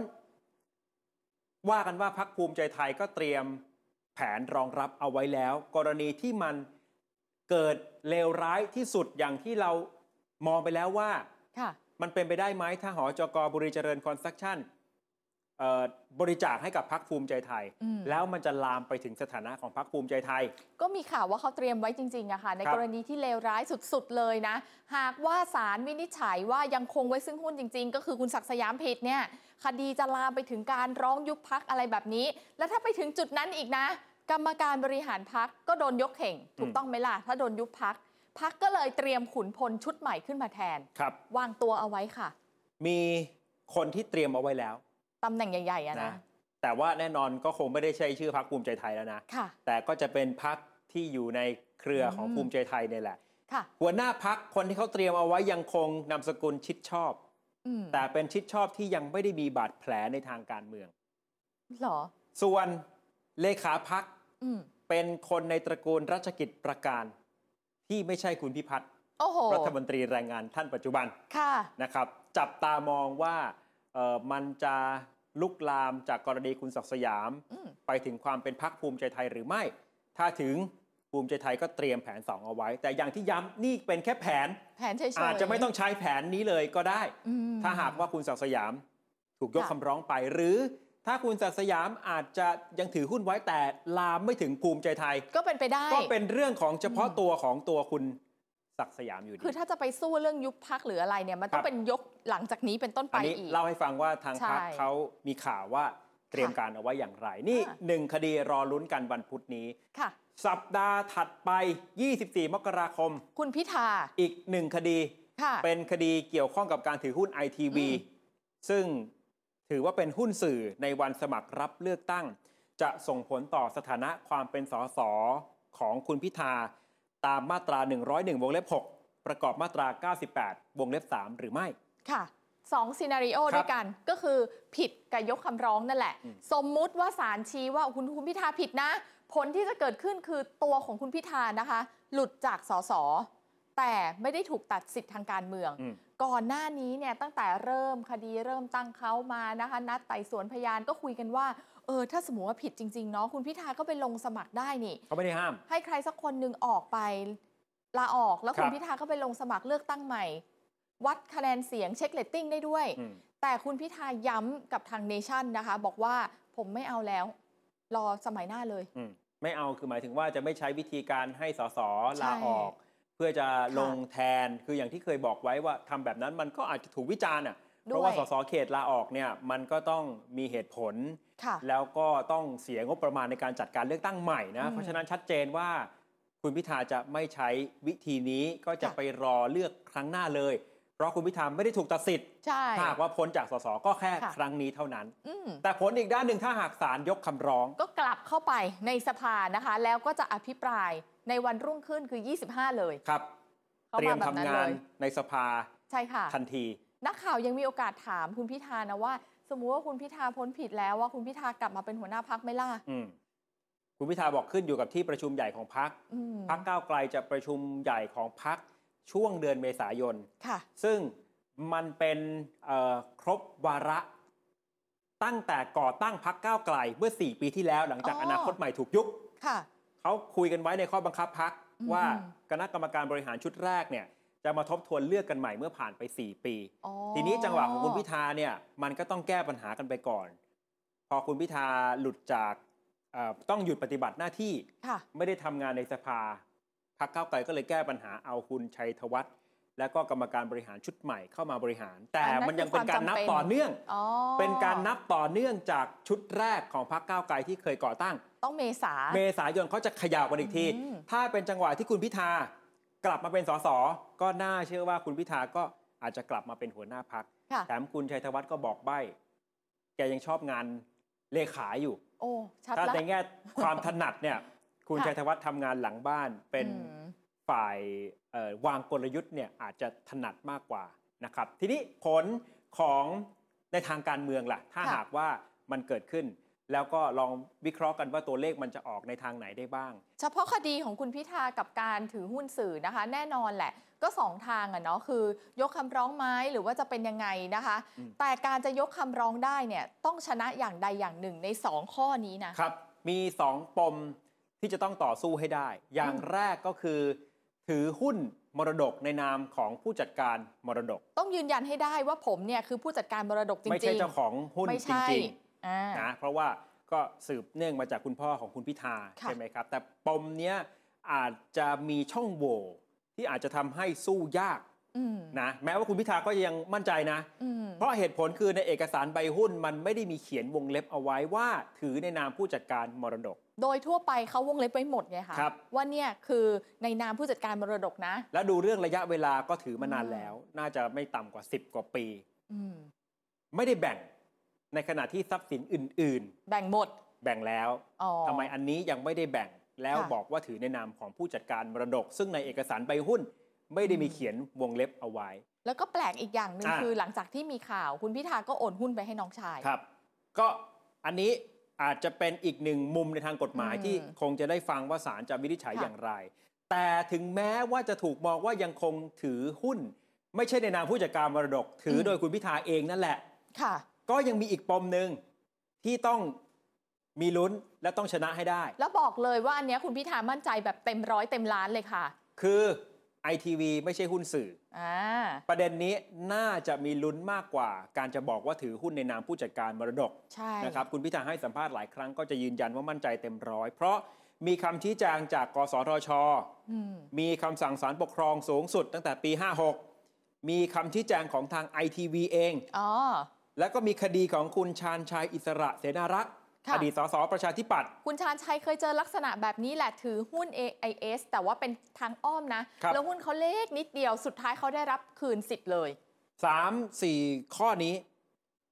ว่ากันว่าพักภูมิใจไทยก็เตรียมแผนรองรับเอาไว้แล้ว กรณีที่มันเกิดเลวร้ายที่สุดอย่างที่เรามองไปแล้วว่าค่ะมันเป็นไปได้ไหมถ้าหอจกบุรีเจริญคอนสตรักชั่น บริจาคให้กับพักภูมิใจไทยอืมแล้วมันจะลามไปถึงสถานะของพักภูมิใจไทย ก็มีข่าวว่าเขาเตรียมไว้จริงๆอะค่ะในครับกรณีที่เลวร้ายสุดๆเลยนะ หากว่าศาลวินิจฉัยว่ายังคงไว้ซึ่งหุ้นจริง ๆ ก็คือคุณศักดิ์สยามผิดเนี่ยคดีจะลามไปถึงการร้องยุบพักอะไรแบบนี้ แล้วถ้าไปถึงจุดนั้นอีกนะ กรรมการบริหารพักก็โดนยกเข่ง ถูกต้องไหมล่ะถ้าโดนยุบพักพักก็เลยเตรียมขุนพลชุดใหม่ขึ้นมาแทนครับวางตัวเอาไว้ค่ะ มีคนที่เตรียมเอาไว้แล้ว ตำแหน่งใหญ่ๆอะนะนะ แต่ว่าแน่นอนก็คงไม่ได้ใช้ชื่อพักภูมิใจไทยแล้วนะค่ะ แต่ก็จะเป็นพักที่อยู่ในเครือของอืมภูมิใจไทยเนี่ยแหละ ค่ะหัวหน้าพักคนที่เขาเตรียมเอาไว้ยังคงนามสกุลชิดชอบ อืมแต่เป็นชิดชอบที่ยังไม่ได้มีบาดแผลในทางการเมือง เหรอ ส่วนเลขาพักอืมเป็นคนในตระกูลรัชกิจประการ ที่ไม่ใช่คุณพิพัฒน์โอ้โหรัฐมนตรีแรงงานท่านปัจจุบันค่ะ นะครับ จับตามองว่าเอ่อ มันจะลุกลามจากกรณีคุณศักดิ์สยามอืมไปถึงความเป็นพักภูมิใจไทยหรือไม่ ถ้าถึงภูมิใจไทยก็เตรียมแผน 2 เอาไว้ แต่อย่างที่ย้ำนี่เป็นแค่แผนแผนเฉยๆอาจจะไม่ต้องใช้แผนนี้เลยก็ได้อืมถ้าหากว่าคุณศักดิ์สยาม ถูกยกค่ะคำร้องไป หรือถ้าคุณศักดิ์สยามอาจจะยังถือหุ้นไว้แต่ลามไม่ถึงภูมิใจไทย ก็เป็นไปได้ ก็เป็นเรื่องของเฉพาะตัวของตัวคุณ ศักดิ์สยามอยู่ดี คือถ้าจะไปสู้เรื่องยุบพักหรืออะไรเนี่ยมันต้อครังบเป็นยกหลังจากนี้เป็นต้นไปอันนี้อีกเล่าให้ฟังว่าทางใช่พรรคเขามีข่าวว่าเตรียมการเอาไว้อย่างไร นี่อ่าหนึ่งคดีรอลุ้นกันวันพุธนี้ค่ะสัปดาห์ถัดไป 24 มกราคม คุณพิธา อีกหนึ่งคดีค่ะเป็นคดีเกี่ยวข้องกับการถือหุ้นไอทีวีอืมซึ่งถือว่าเป็นหุ้นสื่อในวันสมัครรับเลือกตั้ง จะส่งผลต่อสถานะความเป็นสสของคุณพิธา ตามมาตรา 101 วงเล็บ 6 ประกอบมาตรา 98 วงเล็บ 3 หรือไม่ ค่ะสองซีนารีโอครับด้วยกันก็คือผิดกับยกคำร้องนั่นแหละอืมสมมุติว่าศาลชี้ว่าคุณคุณพิธาผิดนะ ผลที่จะเกิดขึ้นคือตัวของคุณพิธานะคะ หลุดจากสสแต่ไม่ได้ถูกตัดสิทธิ์ทางการเมืองอืมก่อนหน้านี้เนี่ยตั้งแต่เริ่มคดีเริ่มตั้งเขามานะคะ นัดไต่สวนพยานก็คุยกันว่า เออถ้าสมมติว่าผิดจริง ๆ เนาะคุณพิธาก็ไปลงสมัครได้นี่ เขาไม่ได้ห้าม ให้ใครสักคนหนึ่งออกไปลาออกแล้วครัคุณพิธาก็ไปลงสมัครเลือกตั้งใหม่ วัดคะแนนเสียงเช็กเรตติ้งได้ด้วย อืมแต่คุณพิธาย้ำกับทางเนชั่นนะคะ บอกว่าผมไม่เอาแล้ว รอสมัยหน้าเลย อืมไม่เอาคือหมายถึงว่าจะไม่ใช้วิธีการให้สสลาใช่ออก เพื่อจะลงแทนคืออย่างที่เคยบอกไว้ว่าทำแบบนั้นมันก็อาจจะถูกวิจารณ์อะ เพราะว่าสสเขตลาออกเนี่ยมันก็ต้องมีเหตุผลค่ะแล้วก็ต้องเสียงบประมาณในการจัดการเลือกตั้งใหม่นะอืมเพราะฉะนั้นชัดเจนว่าคุณพิธาจะไม่ใช้วิธีนี้ก็จะค่ะไปรอเลือกครั้งหน้าเลย เพราะคุณพิธาไม่ได้ถูกตัดสิทธิ์ใช่ถ้าหากว่าพ้นจากสสก็แค่ค่ะครั้งนี้เท่านั้นอืมแต่ผลอีกด้านหนึ่งถ้าหากศาลยกคำร้อง ก็กลับเข้าไปในสภานะคะ แล้วก็จะอภิปรายในวันรุ่งขึ้นคือ 25 เลยครับเข้าเตรียมามแบบนั้นทำงาเลนยในสภาใช่ค่ะทันที นักข่าวยังมีโอกาสถามคุณพิธานะว่า สมมุติว่าคุณพิธาพ้นผิดแล้วว่าคุณพิธากลับมาเป็นหัวหน้าพักไหม่ล่ะอืมคุณพิธาบอกขึ้นอยู่กับที่ประชุมใหญ่ของพักอืมพักก้าวไกลจะประชุมใหญ่ของพักช่วงเดือนเมษายนค่ะซึ่งมันเป็นเอ่อครบวาระตั้งแต่ก่อตั้งพักก้าวไกลเมื่อ 4 ปีที่แล้วหลังจากอ๋อออนาคตใหม่ถูกยุบค่ะเขาคุยกันไว้ในข้อบังคับพักอืมว่าคณะกรรมการบริหารชุดแรกเนี่ย จะมาทบทวนเลือกกันใหม่เมื่อผ่านไป 4 ปีอ๋อทีนี้จังหวะของคุณพิธาเนี่ยมันก็ต้องแก้ปัญหากันไปก่อน พอคุณพิธาหลุดจากเอ่อต้องหยุดปฏิบัติหน้าที่ค่ะไม่ได้ทำงานในสภาพักเก้าวไกลก็เลยแก้ปัญหาเอาคุณชัยธวัฒน์และก็กรรมการบริหารชุดใหม่เข้ามาบริหาร แต่อันนั้นมันยังเป็นการนับคือความจำเป็นต่อเนื่องอ๋อเป็นการนับต่อเนื่องจากชุดแรกของพักก้าวไกลที่เคยก่อตั้ง ต้องเมษา เมษายนเขาจะขยาวกันอีกทีอืมถ้าเป็นจังหวะที่คุณพิธากลับมาเป็นสส ก็น่าเชื่อว่าคุณพิธาก็อาจจะกลับมาเป็นหัวหน้าพักค่ะแถมคุณชัยธวัฒน์ก็บอกใบ้ แกยังชอบงานเลขาอยู่ โอ้ชัดถ้าละในแง่ความถนัดเนี่ยคุณค่ะชัยธวัฒน์ทำงานหลังบ้านเป็นอืมฝ่ายเอ่อวางกลยุทธ์เนี่ยอาจจะถนัดมากกว่านะครับ ทีนี้ผลของในทางการเมืองล่ะ ถ้าค่ะหากว่ามันเกิดขึ้น แล้วก็ลองวิเคราะห์กันว่าตัวเลขมันจะออกในทางไหนได้บ้าง เฉพาะคดีของคุณพิธากับการถือหุ้นสื่อนะคะ แน่นอนแหละ ก็สองทางอะเนาะคือยกคำร้องไหม้หรือว่าจะเป็นยังไงนะคะอืมแต่การจะยกคำร้องได้เนี่ยต้องชนะอย่างใดอย่างหนึ่งในสองข้อนี้นะครับ มีสองปมที่จะต้องต่อสู้ให้ได้ อย่างอืมแรกก็คือ ถือหุ้นมรดกในนามของผู้จัดการมรดก ต้องยืนยันให้ได้ว่าผมเนี่ยคือผู้จัดการมรดกจริงๆไม่ใช่เจ้าของหุ้นไม่จใช่ริงอ่าๆ นะเพราะว่าก็สืบเนื่องมาจากคุณพ่อของคุณพิธาค่ะใช่ไหมครับ แต่ปมเนี้ยอาจจะมีช่องโหว่ที่อาจจะทำให้สู้ยากอืมนะแม้ว่าคุณพิธาก็ยังมั่นใจนะอืมเพราะเหตุผลคือในเอกสารใบหุ้นมันไม่ได้มีเขียนวงเล็บเอาไว้ว่า ถือในนามผู้จัดการมรดก โดยทั่วไปเขาวงเล็บไว้หมดไงคะครับว่าเนี่ยคือในนามผู้จัดการมรดกนะ แล้วดูเรื่องระยะเวลาก็ถือมานานอืมแล้ว น่าจะไม่ต่ำกว่า 10 กว่าปีอืมไม่ได้แบ่ง ในขณะที่ทรัพย์สินอื่นแบ่งหมดๆแบ่งแล้วอ๋อทำไมอันนี้ยังไม่ได้แบ่งแล้วค่ะบอกว่าถือในนามของผู้จัดการมรดก ซึ่งในเอกสารใบหุ้นไม่ได้มีอืมเขียนวงเล็บเอาไว้ แล้วก็แปลกอีกอย่างหนึ่งอ่าคือหลังจากที่มีข่าวคุณพิธาก็โอนหุ้นไปให้น้องชายครับ ก็อันนี้อาจจะเป็นอีกหนึ่งมุมในทางกฎหมายอืมที่คงจะได้ฟังว่าศาลจะวินิจฉัยค่ะอย่างไร แต่ถึงแม้ว่าจะถูกมองว่ายังคงถือหุ้น ไม่ใช่ในนามผู้จัดการมรดก ถืออมโดยคุณพิธาเองนั่นแหละค่ะ ก็ยังมีอีกปมหนึ่งที่ต้องมีลุ้นและต้องชนะให้ได้ แล้วบอกเลยว่าอันเนี้ยคุณพิธามั่นใจแบบเต็มร้อยเต็มล้านเลยค่ะ คือ ITV ไม่ใช่หุ้นสื่อ อ่า ประเด็นนี้น่าจะมีลุ้นมากกว่า การจะบอกว่าถือหุ้นในนามผู้จัดการมรดกใช่ นะครับคุณพิธาให้สัมภาษณ์หลายครั้งก็จะยืนยันว่ามั่นใจเต็มร้อย เพราะมีคำชี้แจงจาก กสทช อืม มีคำสั่งศาลปกครองสูงสุดตั้งแต่ปี 56 มีคำชี้แจงของทาง ITV เอง อ๋อ แล้วก็มีคดีของคุณชาญชัยอิสระเสนารักษ์ค่ะอดีตสสประชาธิปัตย์คุณชาญชัยเคยเจอลักษณะแบบนี้แหละถือหุ้น AIS แต่ว่าเป็นทางอ้อมนะครับแล้วหุ้นเขาเล็กนิดเดียวสุดท้ายเขาได้รับคืนสิทธิ์เลยสามสี่ข้อนี้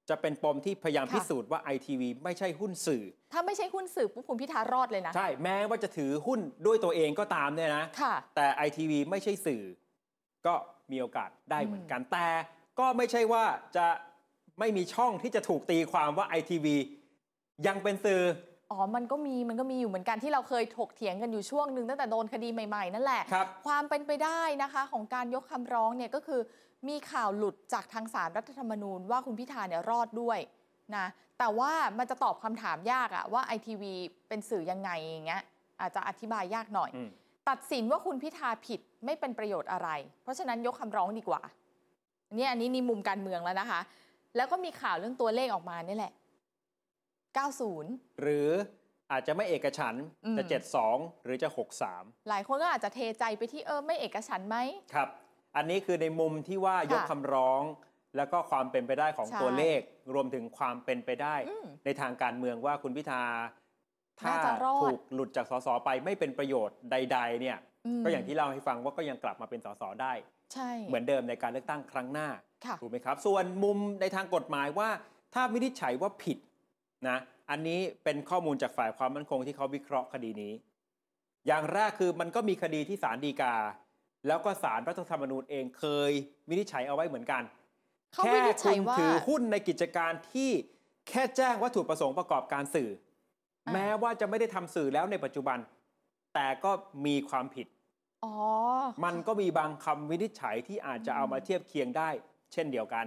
จะเป็นปมที่พยายามค่ะพิสูจน์ว่า ITV ไม่ใช่หุ้นสื่อ ถ้าไม่ใช่หุ้นสื่อปุ๊บคุณพิธารอดเลยนะ ใช่ แม้ว่าจะถือหุ้นด้วยตัวเองก็ตามเนี่ยนะค่ะแต่ ITV ไม่ใช่สื่อ ก็มีโอกาสได้เหมือนกันแต่ก็ไม่ใช่ว่าจะ ไม่มีช่องที่จะถูกตีความว่า ITV ยังเป็นสื่ออ๋อ มันก็มี มันก็มีอยู่เหมือนกันที่เราเคยถกเถียงกันอยู่ช่วงหนึ่งตั้งแต่โดนคดีใหม่ๆ นั่นแหละครับความเป็นไปได้นะคะของการยกคำร้องเนี่ยก็คือมีข่าวหลุดจากทางสารรัฐธรรมนูญว่าคุณพิธาเนี่ยรอดด้วยนะแต่ว่ามันจะตอบคำถามยากอะว่าไอทีวีเป็นสื่อยังไงอย่างเงี้ยอาจจะอธิบายยากหน่อยอืมตัดสินว่าคุณพิธาผิดไม่เป็นประโยชน์อะไร เพราะฉะนั้นยกคำร้องดีกว่าอันนี้อันนี้นี่มุมการเมืองแล้วนะคะ แล้วก็มีข่าวเรื่องตัวเลขออกมานี่แหละ 90 หรืออาจจะไม่เอกฉันท์อืมจะ 72 หรือจะ 63 หลายคนก็อาจจะเทใจไปที่เออไม่เอกฉันท์ไหมครับ อันนี้คือในมุมที่ว่ายกคำร้อง แล้วก็ความเป็นไปได้ของใช่ตัวเลข รวมถึงความเป็นไปได้อืมในทางการเมืองว่าคุณพิธาถ้าน่าจะรอดถูกหลุดจากสสไปไม่เป็นประโยชน์ใด ๆ เนี่ยมก็อย่างที่เล่าให้ฟังว่าก็ยังกลับมาเป็นสสได้ใช่เหมือนเดิมในการเลือกตั้งครั้งหน้าค่ะ ถูกไหมครับ ส่วนมุมในทางกฎหมายว่า ถ้าวินิจฉัยว่าผิดนะอันนี้เป็นข้อมูลจากฝ่ายความมั่นคงที่เขาวิเคราะห์คดีนี้ อย่างแรกคือมันก็มีคดีที่ศาลฎีกา แล้วก็ศาลรัฐธรรมนูญเองเคยวินิจฉัยเอาไว้เหมือนกันเขาแค่วินิจฉัคุยณว่าถือหุ้นในกิจการที่แค่แจ้งวัตถุประสงค์ประกอบการสื่ออ่าแม้ว่าจะไม่ได้ทำสื่อแล้วในปัจจุบัน แต่ก็มีความผิดอ๋อมันก็มีบางคำวินิจฉัยที่อาจจะเอามาเทียบเคียงได้ เช่นเดียวกัน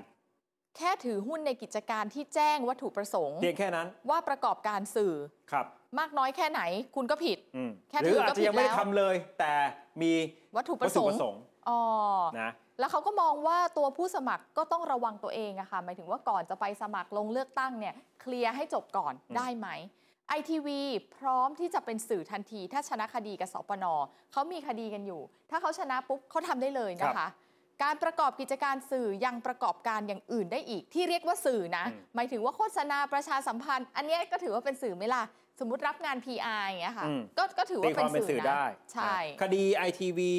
แค่ถือหุ้นในกิจการที่แจ้งวัตถุประสงค์เพียงแค่นั้นว่าประกอบการสื่อครับ มากน้อยแค่ไหนคุณก็ผิดอืมแค่หรือถือก็อาจจะยังไม่ได้ผิดแล้วทำเลย แต่มีวัตถุปวัตระสถุงปค์ระสงค์อ๋อนะแล้วเขาก็มองว่าตัวผู้สมัครก็ต้องระวังตัวเองอะค่ะหมายถึงว่าก่อนจะไปสมัครลงเลือกตั้งเนี่ยเคลียร์ให้จบก่อนได้ไหมไอทีวีพร้อมที่จะเป็นสื่อทันที ถ้าชนะคดีกับสปนเขามีคดีกันอยู่ ถ้าเขาชนะปุ๊บเขาทำได้เลยนะคะ การประกอบกิจการสื่อยังประกอบการอย่างอื่นได้อีก ที่เรียกว่าสื่อนะอืมหมายถึงว่าโฆษณาประชาสัมพันธ์ อันเนี้ยก็ถือว่าเป็นสื่อไหมล่ะสมมติรับงาน PR อย่างเงี้ยค่ะอืมก็ก็ถือตีว่าความเป็นเป็นสื่สื่ออได้นะใช่นะคดีไอทีวี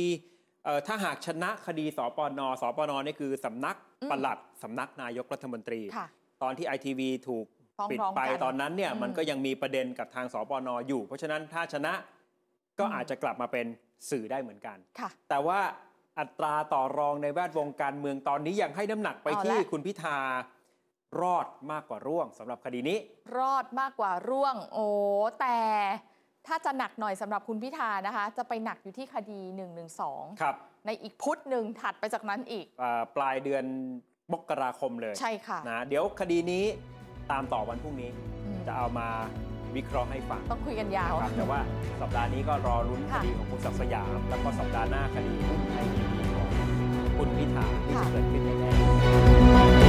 เอ่อถ้าหากชนะคดีสปนสปนนี่คือสำนักอืมปลัดสำนักนายกรัฐมนตรีค่ะตอนที่ไอทีวีถูกฟ้องปิดร้องไปกันตอนนั้นเนี่ยอืมมันก็ยังมีประเด็นกับทางสปนอยู่ เพราะฉะนั้นถ้าชนะก็อืมอาจจะกลับมาเป็นสื่อได้เหมือนกันค่ะแต่ว่า อัตราต่อรองในแวดวงการเมืองตอนนี้ยังให้น้ำหนักไปเอาละที่คุณพิธารอดมากกว่าร่วงสำหรับคดีนี้ รอดมากกว่าร่วง โอ้แต่ถ้าจะหนักหน่อยสำหรับคุณพิธานะคะ จะไปหนักอยู่ที่คดี 112 ครับในอีกพุธหนึ่งถัดไปจากนั้นอีก อ่าปลายเดือนมกราคมเลยใช่ค่ะนะเดี๋ยวคดีนี้ตามต่อวันพรุ่งนี้ อืมจะเอามาวิเคราะห์ให้ฟังต้องคุยกันยาว นะครับแต่ว่าสัปดาห์นี้ก็รอลุ้นคค่ะ ดีของคุณศักดิ์สยาม แล้วก็สัปดาห์หน้าคดีหุ้นไอทีวีของ คุณพิธาที่จะเกิดขึ้นแน่